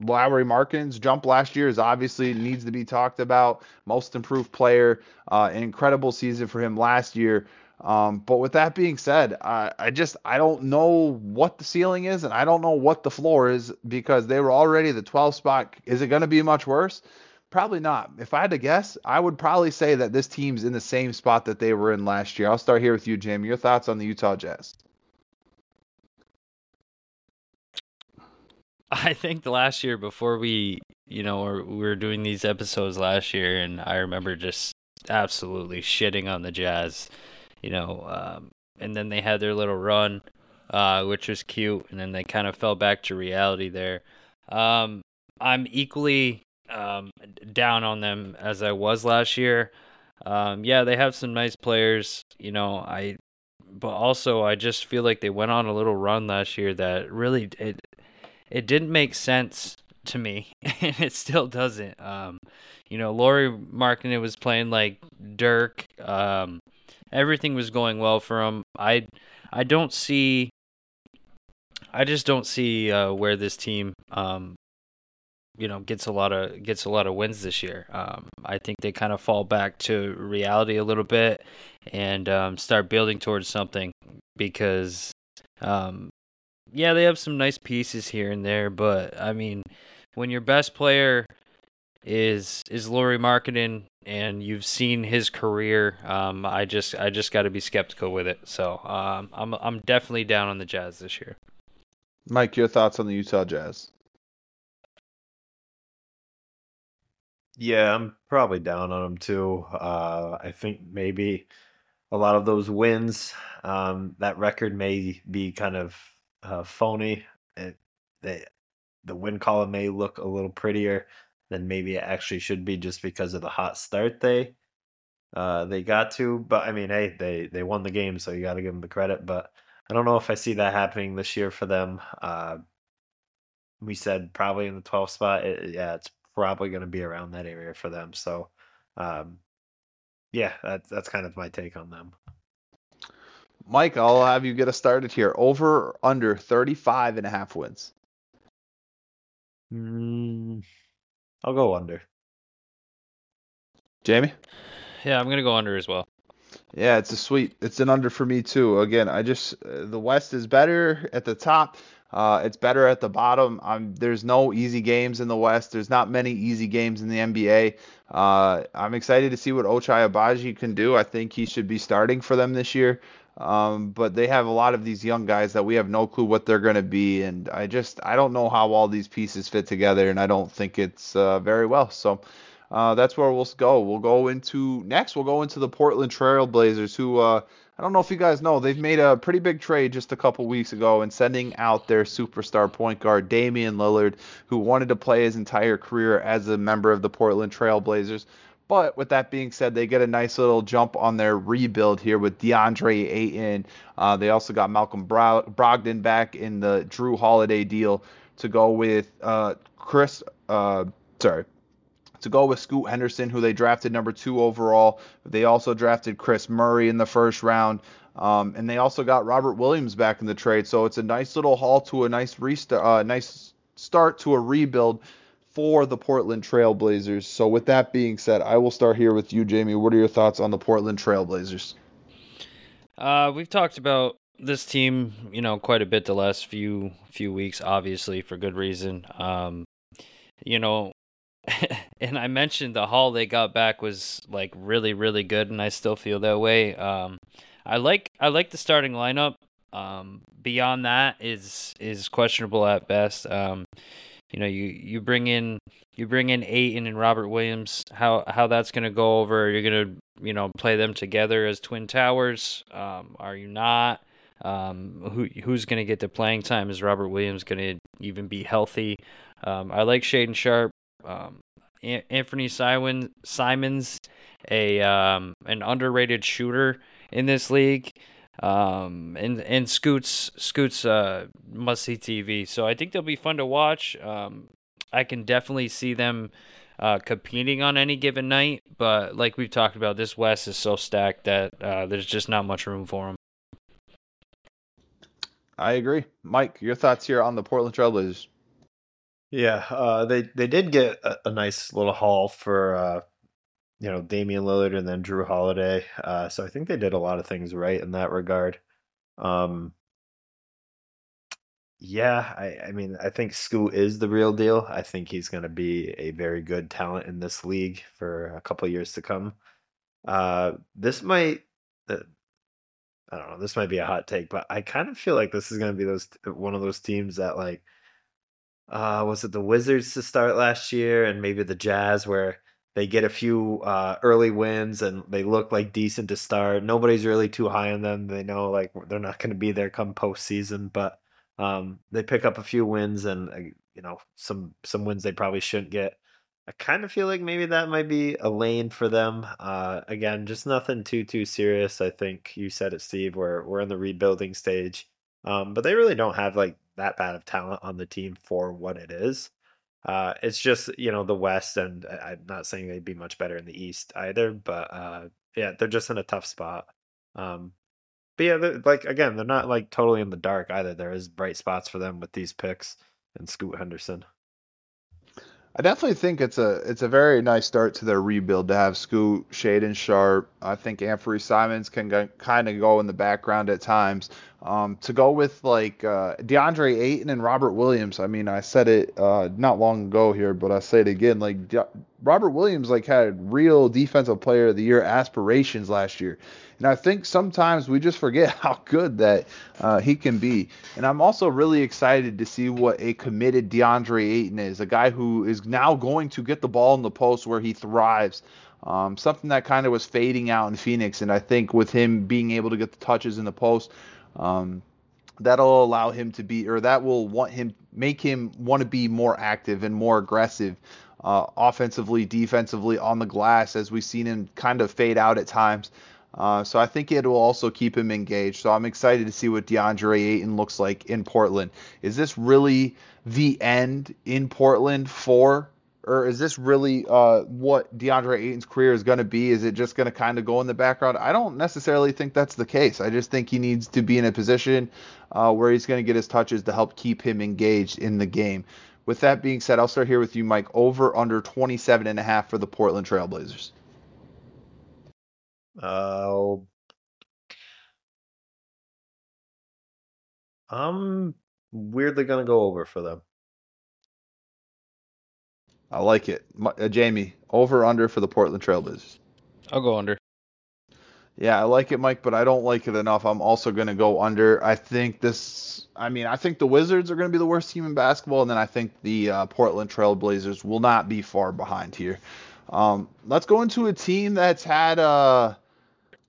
Lauri Markkanen jump last year is obviously needs to be talked about. Most improved player, uh, an incredible season for him last year. Um, but with that being said, I, I just I don't know what the ceiling is and I don't know what the floor is because they were already the 12 spot. Is it going to be much worse? Probably not. If I had to guess, I would probably say that this team's in the same spot that they were in last year. I'll start here with you, Jim. Your thoughts on the Utah Jazz? I think the last year before we, you know, we were doing these episodes last year, and I remember just absolutely shitting on the Jazz, you know, um, and then they had their little run, uh, which was cute, and then they kind of fell back to reality there. Um, I'm equally um, down on them as I was last year. Um, yeah, they have some nice players, you know. I, but also I just feel like they went on a little run last year that really it it didn't make sense to me, and it still doesn't. Um, you know, Lauri Markkanen was playing like Dirk. Um, everything was going well for him. I, I don't see. I just don't see uh, where this team, um, you know, gets a lot of gets a lot of wins this year. Um, I think they kind of fall back to reality a little bit and um, start building towards something because um, yeah, they have some nice pieces here and there, but I mean, when your best player is is Lauri Markkanen and you've seen his career, um, I just I just got to be skeptical with it. So um, I'm I'm definitely down on the Jazz this year. Mike, your thoughts on the Utah Jazz? Yeah, I'm probably down on them too. Uh, I think maybe a lot of those wins, um, that record may be kind of uh, phony. It, they, the win column may look a little prettier than maybe it actually should be just because of the hot start they uh, they got to. But I mean, hey, they they won the game, so you got to give them the credit. But I don't know if I see that happening this year for them. Uh, we said probably in the 12th spot. It, yeah, it's probably going to be around that area for them. So, um, yeah, that's that's kind of my take on them. Mike, I'll have you get us started here. Over under 35 and a half wins. Mm, I'll go under. Jamie? Yeah, I'm going to go under as well. Yeah, it's a sweet. It's an under for me too. Again, I just uh, the West is better at the top. Uh, it's better at the bottom. I'm, there's no easy games in the West. There's not many easy games in the NBA. Uh, I'm excited to see what Ochai Agbaji can do. I think he should be starting for them this year. Um, but they have a lot of these young guys that we have no clue what they're going to be, and I just I don't know how all these pieces fit together, and I don't think it's uh, very well. So uh, that's where we'll go. We'll go into next. We'll go into the Portland Trailblazers, who uh, I don't know if you guys know, they've made a pretty big trade just a couple weeks ago and sending out their superstar point guard Damian Lillard, who wanted to play his entire career as a member of the Portland Trailblazers. But with that being said, they get a nice little jump on their rebuild here with DeAndre Ayton. Uh, they also got Malcolm Brogdon back in the Jrue Holiday deal to go with uh, Chris. Uh, sorry, to go with Scoot Henderson, who they drafted number two overall. They also drafted Kris Murray in the first round. Um, and they also got Robert Williams back in the trade. So it's a nice little haul to a nice restart, uh, nice start to a rebuild for the Portland Trailblazers. So, with that being said, I will start here with you, Jamie. What are your thoughts on the Portland Trailblazers? Uh, we've talked about this team, you know, quite a bit the last few few weeks, obviously for good reason. Um, you know, and I mentioned the haul they got back was like really, really good, and I still feel that way. Um, I like I like the starting lineup. Um, beyond that is is questionable at best. Um, you know, you you bring in you bring in Ayton and Robert Williams. How how that's going to go over? You're going to you know play them together as twin towers. Um, are you not? Um, who who's going to get the playing time? Is Robert Williams going to even be healthy? Um, I like Shaedon Sharpe. Um, Anthony Simon Simons, a um, an underrated shooter in this league um, and and Scoots Scoots uh, must see TV. So I think they'll be fun to watch. Um, I can definitely see them uh, competing on any given night, but like we've talked about, this West is so stacked that uh, there's just not much room for them. I agree, Mike. Your thoughts here on the Portland Trailblazers? Yeah, uh, they they did get a, a, nice little haul for uh, you know, Damian Lillard and then Jrue Holiday. Uh, so I think they did a lot of things right in that regard. Um, yeah, I, I mean, I think Scoot is the real deal. I think he's going to be a very good talent in this league for a couple years to come. Uh, this might, uh, I don't know, this might be a hot take, but I kind of feel like this is going to be those one of those teams that like, uh, was it the Wizards to start last year and maybe the Jazz where they get a few uh, early wins and they look like decent to start. Nobody's really too high on them. They know like they're not going to be there come postseason, but um, they pick up a few wins and uh, you know some some wins they probably shouldn't get. I kind of feel like maybe that might be a lane for them. Uh, again, just nothing too too serious. I think you said it, Steve. We're we're in the rebuilding stage, um, but they really don't have like that bad of talent on the team for what it is. Uh, it's just you know the West, and I'm not saying they'd be much better in the East either, but uh, yeah, they're just in a tough spot. Um, but yeah, like again, they're not like totally in the dark either. There is bright spots for them with these picks and Scoot Henderson. I definitely think it's a it's a very nice start to their rebuild to have Scoot, Shaedon Sharpe. I think Anthony Simons can kind of go in the background at times. Um, to go with like uh, DeAndre Ayton and Robert Williams. I mean, I said it uh, not long ago here, but I say it again. Like De- Robert Williams, like had real defensive player of the year aspirations last year, and I think sometimes we just forget how good that uh, he can be. And I'm also really excited to see what a committed DeAndre Ayton is, a guy who is now going to get the ball in the post where he thrives. Um, something that kind of was fading out in Phoenix, and I think with him being able to get the touches in the post, um, that'll allow him to be, or that will want him, make him want to be more active and more aggressive, uh, offensively, defensively on the glass, as we've seen him kind of fade out at times. Uh, so I think it will also keep him engaged. So I'm excited to see what DeAndre Ayton looks like in Portland. Is this really the end in Portland for or is this really uh, what DeAndre Ayton's career is going to be? Is it just going to kind of go in the background? I don't necessarily think that's the case. I just think he needs to be in a position uh, where he's going to get his touches to help keep him engaged in the game. With that being said, I'll start here with you, Mike. Over under 27 and a half for the Portland Trailblazers. Uh, I'm weirdly gonna go over for them. I like it. Uh, Jamie, over under for the Portland Trailblazers. I'll go under. Yeah, I like it, Mike, but I don't like it enough. I'm also going to go under. I think this. I mean, I think the Wizards are going to be the worst team in basketball, and then I think the uh, Portland Trailblazers will not be far behind here. Um, let's go into a team that's had. Uh,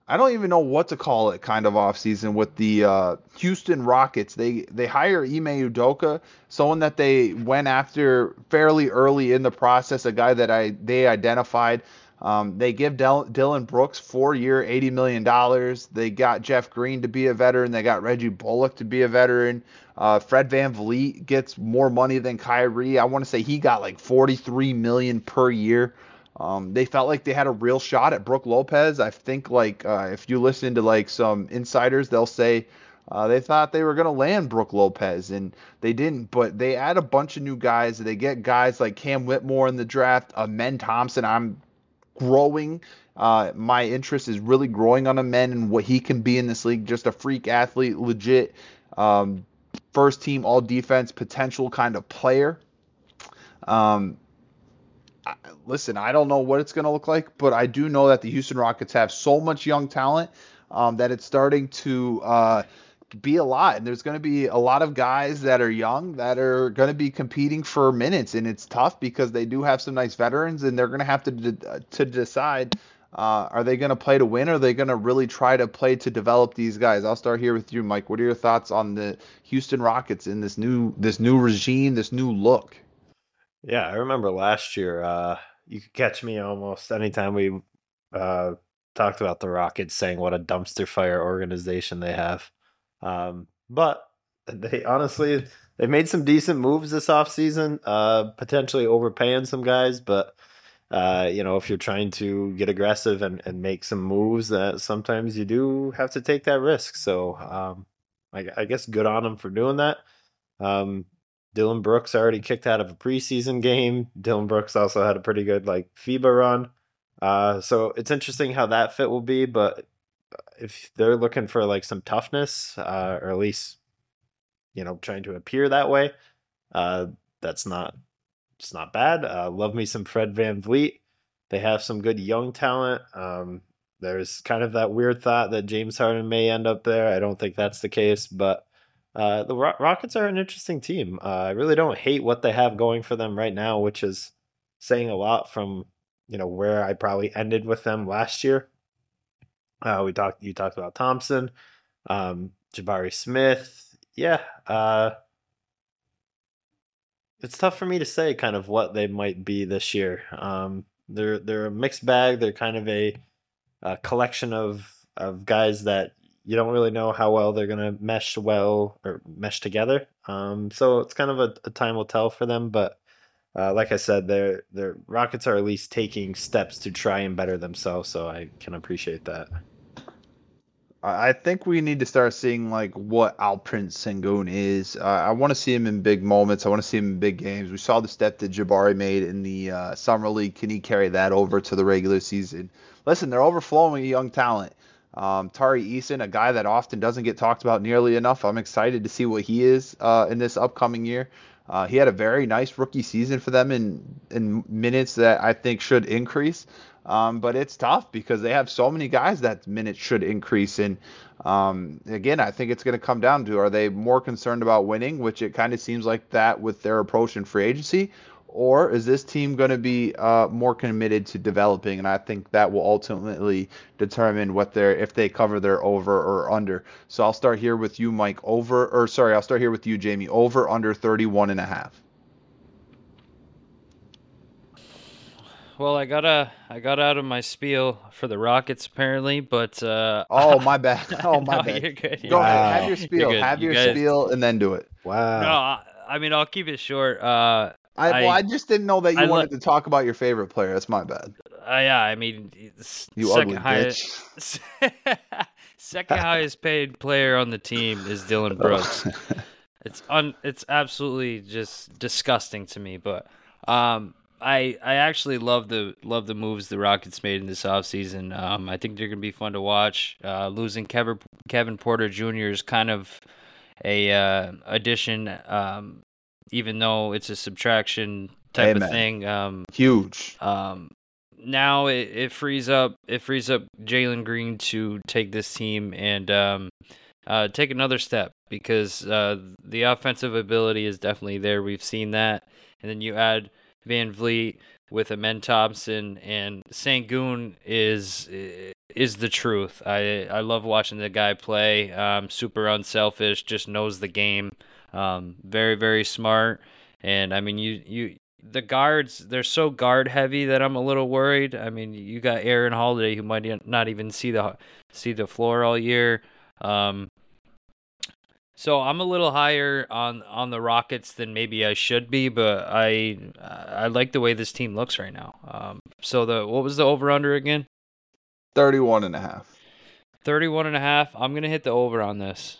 I don't even know what to call it kind of offseason with the uh, Houston Rockets. They they hire Ime Udoka, someone that they went after fairly early in the process, a guy that I they identified. Um, they give Del- Dillon Brooks four year, $80 million. They got Jeff Green to be a veteran. They got Reggie Bullock to be a veteran. Uh, Fred VanVleet gets more money than Kyrie. I want to say he got like 43 million per year. Um, they felt like they had a real shot at Brook Lopez. I think like uh, if you listen to like some insiders, they'll say uh, they thought they were going to land Brook Lopez and they didn't. But they add a bunch of new guys. They get guys like Cam Whitmore in the draft, Amen Thompson. I'm growing. Uh, my interest is really growing on Amen and what he can be in this league. Just a freak athlete, legit um, first team all defense potential kind of player. Um, listen, I don't know what it's going to look like, but I do know that the Houston Rockets have so much young talent um, that it's starting to uh, be a lot. And there's going to be a lot of guys that are young that are going to be competing for minutes, and it's tough because they do have some nice veterans, and they're going to have to de- to decide. Uh, are they going to play to win, or are they going to really try to play to develop these guys? I'll start here with you, Mike. What are your thoughts on the Houston Rockets in this new this new regime, this new look? Yeah, I remember last year. Uh, you could catch me almost anytime we uh, talked about the Rockets, saying what a dumpster fire organization they have. Um, but they honestly they made some decent moves this offseason, uh, potentially overpaying some guys, but. Uh, you know, if you're trying to get aggressive and, and make some moves, that sometimes you do have to take that risk. So, um, I, I guess good on them for doing that. Um, Dillon Brooks already kicked out of a preseason game. Dillon Brooks also had a pretty good like FIBA run. Uh, so it's interesting how that fit will be. But if they're looking for like some toughness, uh, or at least you know trying to appear that way, uh, that's not it's not bad. Uh, love me some Fred VanVleet. They have some good young talent. Um, there's kind of that weird thought that James Harden may end up there. I don't think that's the case, but uh, the Ro- Rockets are an interesting team. Uh, I really don't hate what they have going for them right now, which is saying a lot from you know where I probably ended with them last year. Uh, we talked. You talked about Thompson, um, Jabari Smith. Yeah, uh, it's tough for me to say kind of what they might be this year. Um, they're they're a mixed bag. They're kind of a, a collection of of guys that you don't really know how well they're going to mesh well or mesh together. Um, so it's kind of a, a, time will tell for them. But uh, like I said, their their Rockets are at least taking steps to try and better themselves. So I can appreciate that. I think we need to start seeing like what Alperen Sengun is. Uh, I want to see him in big moments. I want to see him in big games. We saw the step that Jabari made in the uh, summer league. Can he carry that over to the regular season? Listen, they're overflowing young talent. Um, Tari Eason, a guy that often doesn't get talked about nearly enough. I'm excited to see what he is uh, in this upcoming year. Uh, he had a very nice rookie season for them in in minutes that I think should increase. Um, but it's tough because they have so many guys that minutes should increase. And um, again, I think it's going to come down to are they more concerned about winning, which it kind of seems like that with their approach in free agency, or is this team going to be uh, more committed to developing? And I think that will ultimately determine what they're if they cover their over or under. So I'll start here with you, Mike. Over or sorry, I'll start here with you, Jamie. Over under 31 and a half. Well, I got a I got out of my spiel for the Rockets apparently, but uh, Oh my bad. Oh my no, bad. You're good. Go you're ahead. Have your spiel. Have You your guys- spiel and then do it. Wow. No, I, I mean I'll keep it short. Uh, I, well, I- I just didn't know that you I lo- wanted to talk about your favorite player. That's my bad. uh yeah, I mean You second highest, second highest paid player on the team is Dillon Brooks. it's un it's absolutely just disgusting to me but um i i actually love the love the moves the rockets made in this offseason um i think they're gonna be fun to watch uh losing kevin kevin porter jr is kind of a uh addition um even though it's a subtraction type Amen. of thing um Huge. um, now it, it frees up it frees up Jalen Green to take this team and um, uh, take another step because uh, the offensive ability is definitely there. We've seen that, and then you add VanVleet with Amen Thompson and Sengun is is the truth. I I love watching the guy play. Um, super unselfish, just knows the game. Um, very very smart. And I mean, you you the guards they're so guard heavy that I'm a little worried. I mean, you got Aaron Holiday who might not even see the see the floor all year. Um, so I'm a little higher on on the Rockets than maybe I should be, but I I like the way this team looks right now. Um, so the what was the over under again? 31 and a half. 31 and a half. I'm going to hit the over on this.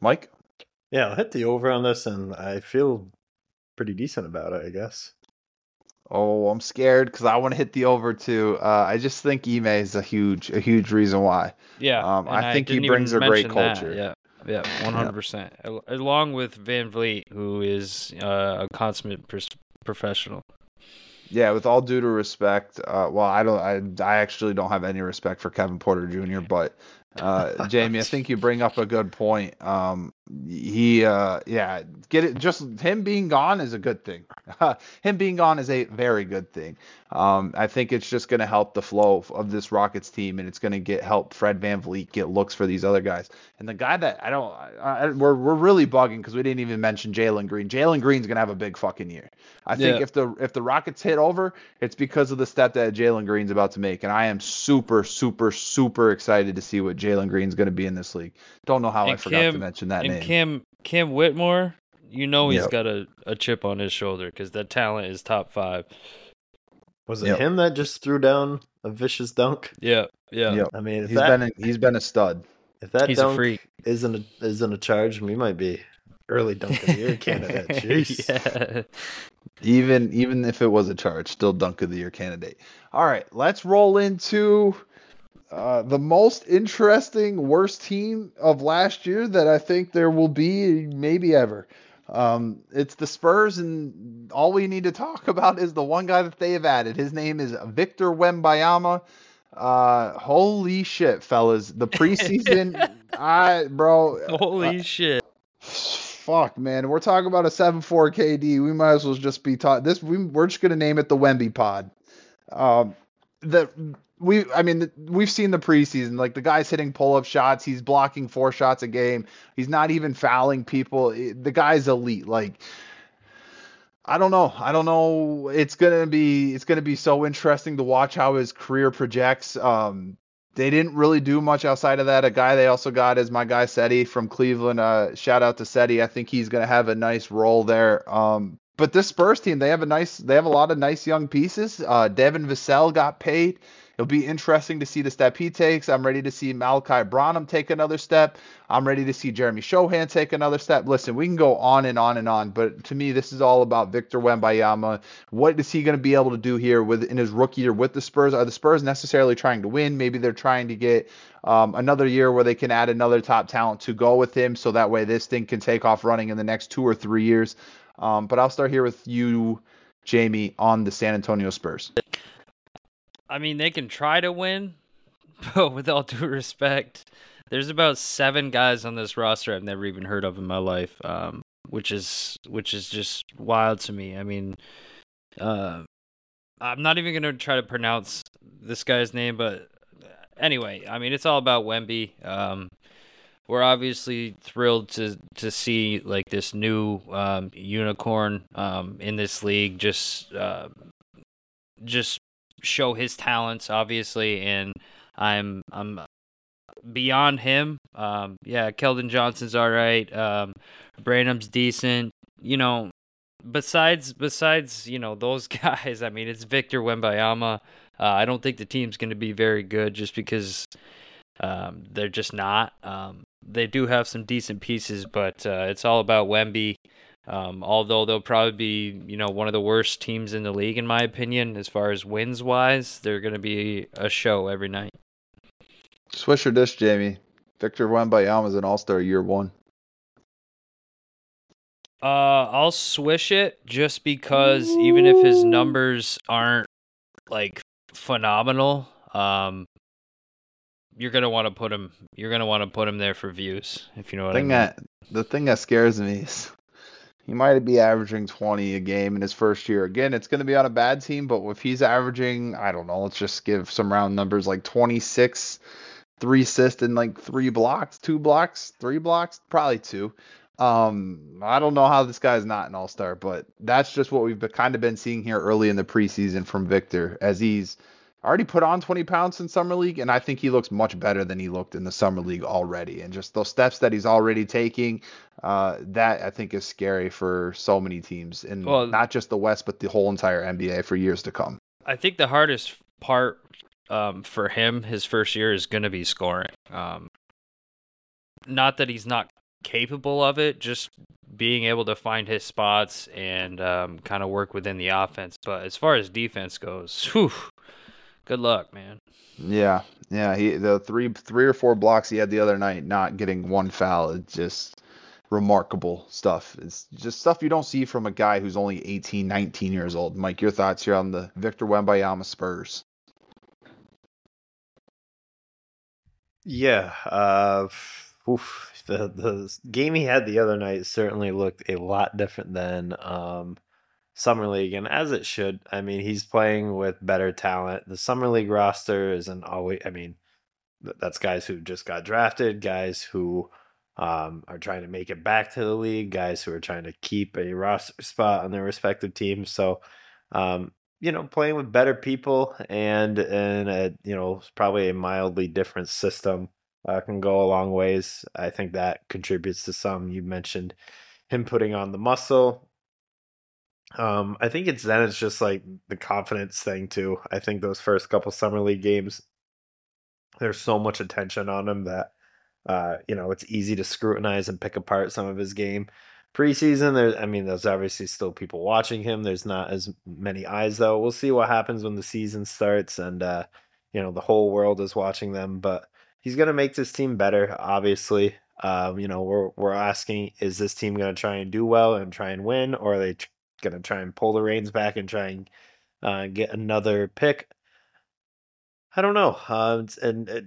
Mike? Yeah, I'll hit the over on this, and I feel pretty decent about it, I guess. Oh, I'm scared because I want to hit the over too. Uh, I just think Ime is a huge, a huge reason why. Yeah, Um, I think he brings a great mention that. culture. Yeah, yeah, one hundred percent. Along with VanVleet, who is uh, a consummate pers- professional. Yeah, with all due to respect, uh, well, I don't, I, I actually don't have any respect for Kevin Porter Jr., but uh, Jamie, I think you bring up a good point. Um, he, uh, yeah, get it. Just him being gone is a good thing. him being gone is a very good thing. Um, I think it's just going to help the flow of this Rockets team, and it's going to get help Fred VanVleet get looks for these other guys. And the guy that I don't, I, I, we're we're really bugging because we didn't even mention Jalen Green. Jalen Green's going to have a big fucking year. I think Yeah. if the if the Rockets hit over, it's because of the step that Jalen Green's about to make, and I am super, super, super excited to see what Jalen Green's going to be in this league. Don't know how I And forgot to mention that and name. Cam Cam Whitmore, you know he's Yep. got a, a chip on his shoulder because that talent is top five. Was it Yep. him that just threw down a vicious dunk? Yeah, yeah. Yep. I mean, if He's that been a, he's been a stud. if that He's a dunk freak. isn't a, isn't a charge, we might be early dunk of the year candidate. Jeez. yeah. Even even if it was a charge, still dunk of the year candidate. All right, let's roll into uh, the most interesting worst team of last year that I think there will be maybe ever. Um, it's the Spurs, and all we need to talk about is the one guy that they have added. His name is Victor Wembanyama. Uh, holy shit, fellas! The preseason, I bro, Holy shit. Fuck, man. We're talking about a 7-4 KD. We might as well just be taught this. We, we're just gonna name it the Wemby Pod. Um, the we, I mean, we've seen the preseason. Like the guy's hitting pull-up shots. He's blocking four shots a game. He's not even fouling people. The guy's elite. Like. I don't know. I don't know. It's gonna be it's gonna be so interesting to watch how his career projects. Um, they didn't really do much outside of that. A guy they also got is my guy Sedi from Cleveland. Uh, shout out to Sedi. I think he's gonna have a nice role there. Um, but this Spurs team, they have a nice, they have a lot of nice young pieces. Uh, Devin Vassell got paid. It'll be interesting to see the step he takes. I'm ready to see Malachi Branham take another step. I'm ready to see Jeremy Sochan take another step. Listen, we can go on and on and on, but to me, this is all about Victor Wembanyama. What is he going to be able to do here with in his rookie year with the Spurs? Are the Spurs necessarily trying to win? Maybe they're trying to get um, another year where they can add another top talent to go with him, so that way this thing can take off running in the next two or three years. Um, but I'll start here with you, Jamie, on the San Antonio Spurs. I mean, they can try to win, but with all due respect, there's about seven guys on this roster I've never even heard of in my life. Um, which is which is just wild to me. I mean, uh, I'm not even gonna try to pronounce this guy's name, but anyway, I mean, it's all about Wemby. Um, we're obviously thrilled to to see like this new um, unicorn um, in this league just uh, just show his talents, obviously, and I'm I'm beyond him. Um, yeah, Keldon Johnson's all right. Um, Branham's decent. You know, besides besides you know those guys, I mean, it's Victor Wembanyama. Uh, I don't think the team's going to be very good just because um, they're just not. Um, they do have some decent pieces, but uh, it's all about Wemby. Um, although they'll probably be, you know, one of the worst teams in the league, in my opinion, as far as wins wise. They're going to be a show every night. Swish or dish, Jamie. Victor Wembanyama is an All Star year one. Uh, I'll swish it just because even if his numbers aren't like phenomenal, um, you're gonna want to put him. You're gonna want to put him there for views, if you know what thing I mean. That, the thing that scares me is he might be averaging 20 a game in his first year. Again, it's going to be on a bad team, but if he's averaging, I don't know, let's just give some round numbers like 26, three assists and like three blocks, two blocks, three blocks, probably two. Um, I don't know how this guy's not an all-star, but that's just what we've kind of been seeing here early in the preseason from Victor as he's already put on 20 pounds in summer league and i think he looks much better than he looked in the summer league already and just those steps that he's already taking uh, that i think is scary for so many teams and Well- not just the west but the whole entire nba for years to come I think the hardest part um, for him his first year is going to be scoring. Um, not that he's not capable of it, just being able to find his spots and um, kind of work within the offense. But as far as defense goes, whew, good luck, man. yeah yeah he the three three or four blocks he had the other night not getting one foul it's just remarkable stuff it's just stuff you don't see from a guy who's only 18 19 years old mike your thoughts here on the victor Wembanyama spurs Yeah. Uh, oof, the the game he had the other night certainly looked a lot different than um, summer league, and as it should. I mean, he's playing with better talent. The summer league roster isn't always. I mean, that's guys who just got drafted, guys who um, are trying to make it back to the league, guys who are trying to keep a roster spot on their respective teams. So. Um, you know, playing with better people and and a, you know probably a mildly different system uh, can go a long ways. I think that contributes to some. You mentioned him putting on the muscle. Um, I think it's then it's just like the confidence thing too. I think those first couple summer league games, there's so much attention on him that uh, you know it's easy to scrutinize and pick apart some of his game. Preseason there's i mean there's obviously still people watching him. There's not as many eyes though. We'll see what happens when the season starts and uh you know the whole world is watching them but he's to make this team better obviously. Um you know we're we're asking is this team going to try and do well and try and win or are they going to try and pull the reins back and try and uh, get another pick i don't know uh, and uh,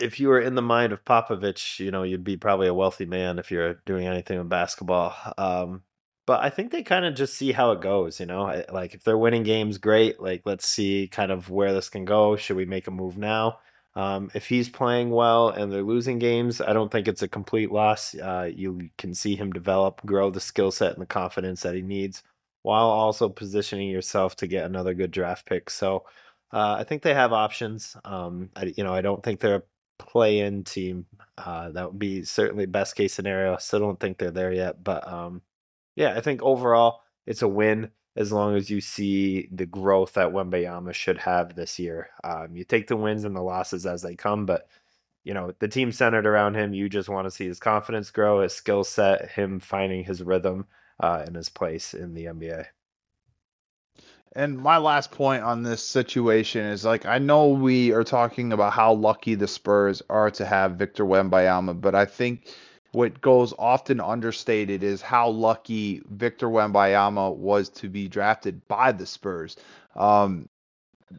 if you were in the mind of Popovich, you know, you'd be probably a wealthy man if you're doing anything with basketball. Um, but I think they kind of just see how it goes, you know. I- Like if they're winning games, great. Like let's see kind of where this can go. Should we make a move now? Um, if he's playing well and they're losing games, I don't think it's a complete loss. Uh, you can see him develop, grow the skill set and the confidence that he needs, while also positioning yourself to get another good draft pick. So uh, I think they have options. Um, I, you know, I don't think they're a play-in team. Uh, that would be certainly best case scenario. I still don't think they're there yet, but um, yeah, I think overall it's a win as long as you see the growth that Wembanyama should have this year. Um, you take the wins and the losses as they come, but you know the team centered around him. You just want to see his confidence grow, his skill set, him finding his rhythm uh, and his place in the NBA. And my last point on this situation is like I know we are talking about how lucky the Spurs are to have Victor Wembanyama, but I think what goes often understated is how lucky Victor Wembanyama was to be drafted by the Spurs. Um,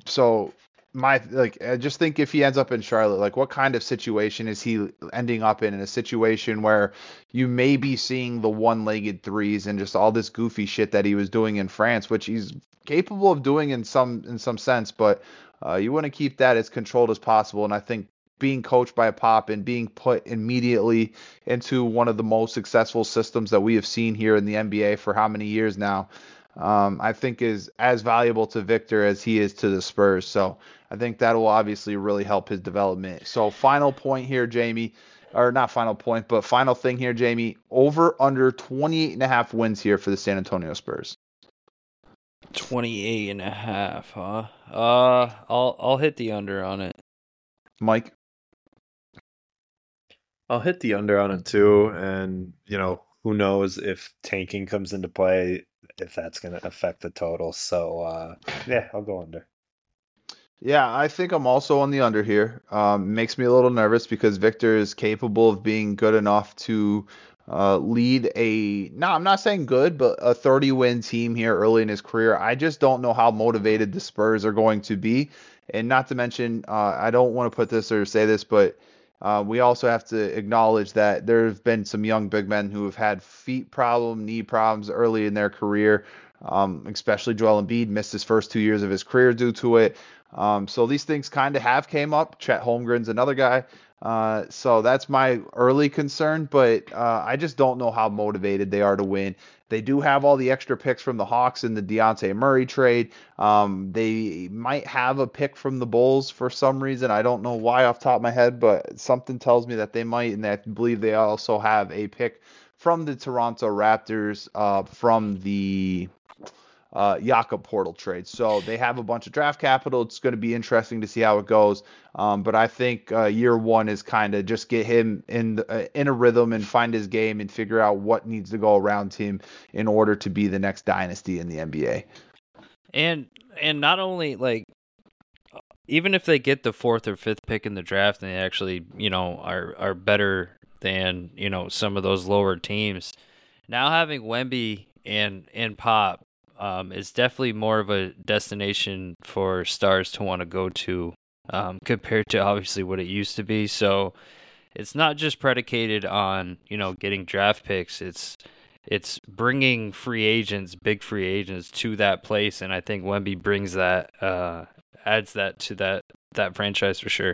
so my like I just think if he ends up in Charlotte, like what kind of situation is he ending up in? In a situation where you may be seeing the one-legged threes and just all this goofy shit that he was doing in France, which he's capable of doing in some in some sense, but uh, you want to keep that as controlled as possible. And I think being coached by a pop and being put immediately into one of the most successful systems that we have seen here in the NBA for how many years now, um, I think is as valuable to Victor as he is to the Spurs. So I think that will obviously really help his development. So final point here, Jamie, or not final point, but final thing here, Jamie, over under 28 and a half wins here for the San Antonio Spurs. 28 and a half, huh? Uh, I'll I'll hit the under on it. Mike. I'll hit the under on it too, and you know who knows if tanking comes into play, if that's going to affect the total. So uh, yeah, I'll go under. Yeah, I think I'm also on the under here. Um, makes me a little nervous because Victor is capable of being good enough to uh, lead a no, I'm not saying good, but a 30 win team here early in his career. I just don't know how motivated the Spurs are going to be, and not to mention, uh, I don't want to put this or say this, but uh, we also have to acknowledge that there have been some young big men who have had feet problem, knee problems early in their career. Um, especially Joel Embiid missed his first two years of his career due to it. Um, so these things kind of have came up. Chet Holmgren's another guy. Uh, so that's my early concern, but uh, I just don't know how motivated they are to win. They do have all the extra picks from the Hawks in the Dejounte Murray trade. Um, they might have a pick from the Bulls for some reason. I don't know why off top of my head, but something tells me that they might, and I believe they also have a pick from the Toronto Raptors uh, from the uh, Jakob Poeltl trade. So they have a bunch of draft capital. It's going to be interesting to see how it goes. Um, but I think uh, year one is kind of just get him in the, uh, in a rhythm and find his game and figure out what needs to go around him in order to be the next dynasty in the NBA. And and not only like even if they get the fourth or fifth pick in the draft and they actually you know are are better than you know some of those lower teams. Now having Wemby and and Pop um, is definitely more of a destination for stars to want to go to um, compared to obviously what it used to be. So it's not just predicated on you know getting draft picks. It's it's bringing free agents, big free agents, to that place, and I think Wemby brings that, uh, adds that to that that franchise for sure.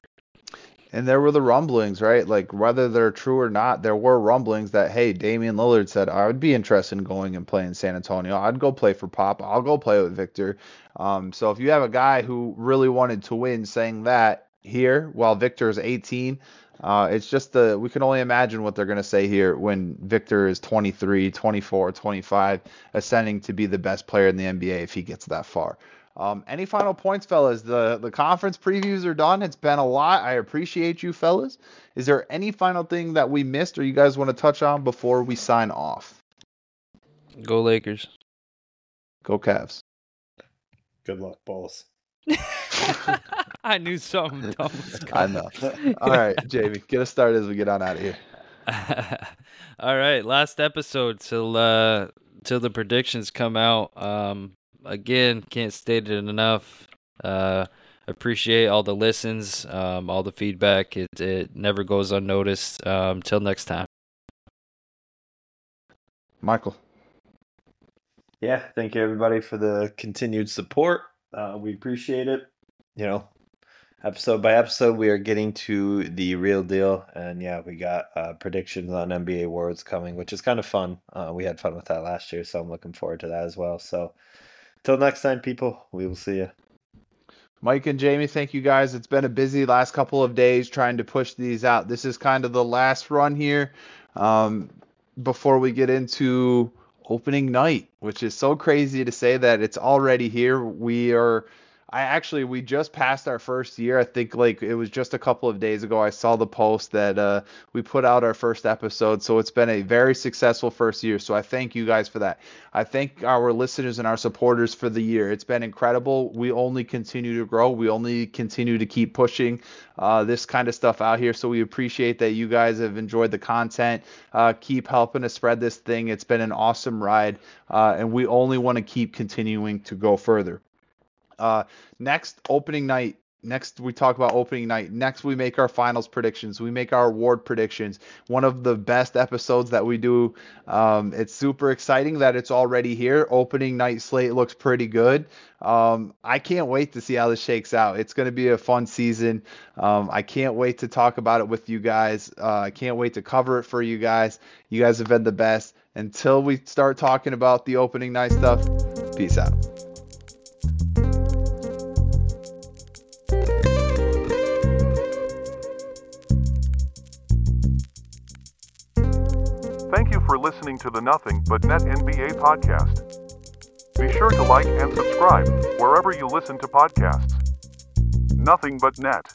And there were the rumblings, right? Like whether they're true or not, there were rumblings that hey, Damian Lillard said I would be interested in going and playing San Antonio. I'd go play for Pop. I'll go play with Victor. Um, so if you have a guy who really wanted to win saying that here while Victor is 18, uh, it's just the we can only imagine what they're going to say here when Victor is 23, 24, 25, ascending to be the best player in the NBA if he gets that far. Um, any final points, fellas? The the conference previews are done. It's been a lot. I appreciate you, fellas. Is there any final thing that we missed or you guys want to touch on before we sign off? Go Lakers. Go Cavs. Good luck, Bulls. I knew something dumb was I know. All right, Jamie, get us started as we get on out of here. All right, last episode till uh till the predictions come out. Um again, can't state it enough. Uh, appreciate all the listens, um, all the feedback. It it never goes unnoticed. Um, till next time. Michael. Yeah, thank you everybody for the continued support. Uh, we appreciate it. You know, episode by episode, we are getting to the real deal, and yeah, we got uh, predictions on NBA awards coming, which is kind of fun. Uh, we had fun with that last year, so I'm looking forward to that as well. So. Till next time, people, we will see you. Mike and Jamie, thank you guys. It's been a busy last couple of days trying to push these out. This is kind of the last run here um, before we get into opening night, which is so crazy to say that it's already here. We are I actually we just passed our first year. I think like it was just a couple of days ago. I saw the post that uh, we put out our first episode. So it's been a very successful first year. So I thank you guys for that. I thank our listeners and our supporters for the year. It's been incredible. We only continue to grow. We only continue to keep pushing uh, this kind of stuff out here. So we appreciate that you guys have enjoyed the content. Uh, keep helping us spread this thing. It's been an awesome ride, uh, and we only want to keep continuing to go further. Uh, next opening night Next, we talk about opening night. Next, we make our finals predictions. We make our award predictions. One of the best episodes that we do. Um, it's super exciting that it's already here. Opening night slate looks pretty good. Um, I can't wait to see how this shakes out. It's going to be a fun season. Um, I can't wait to talk about it with you guys. Uh, I can't wait to cover it for you guys. You guys have been the best. Until we start talking about the opening night stuff, peace out. For listening to the Nothing But Net NBA podcast. Be sure to like and subscribe wherever you listen to podcasts. Nothing but net.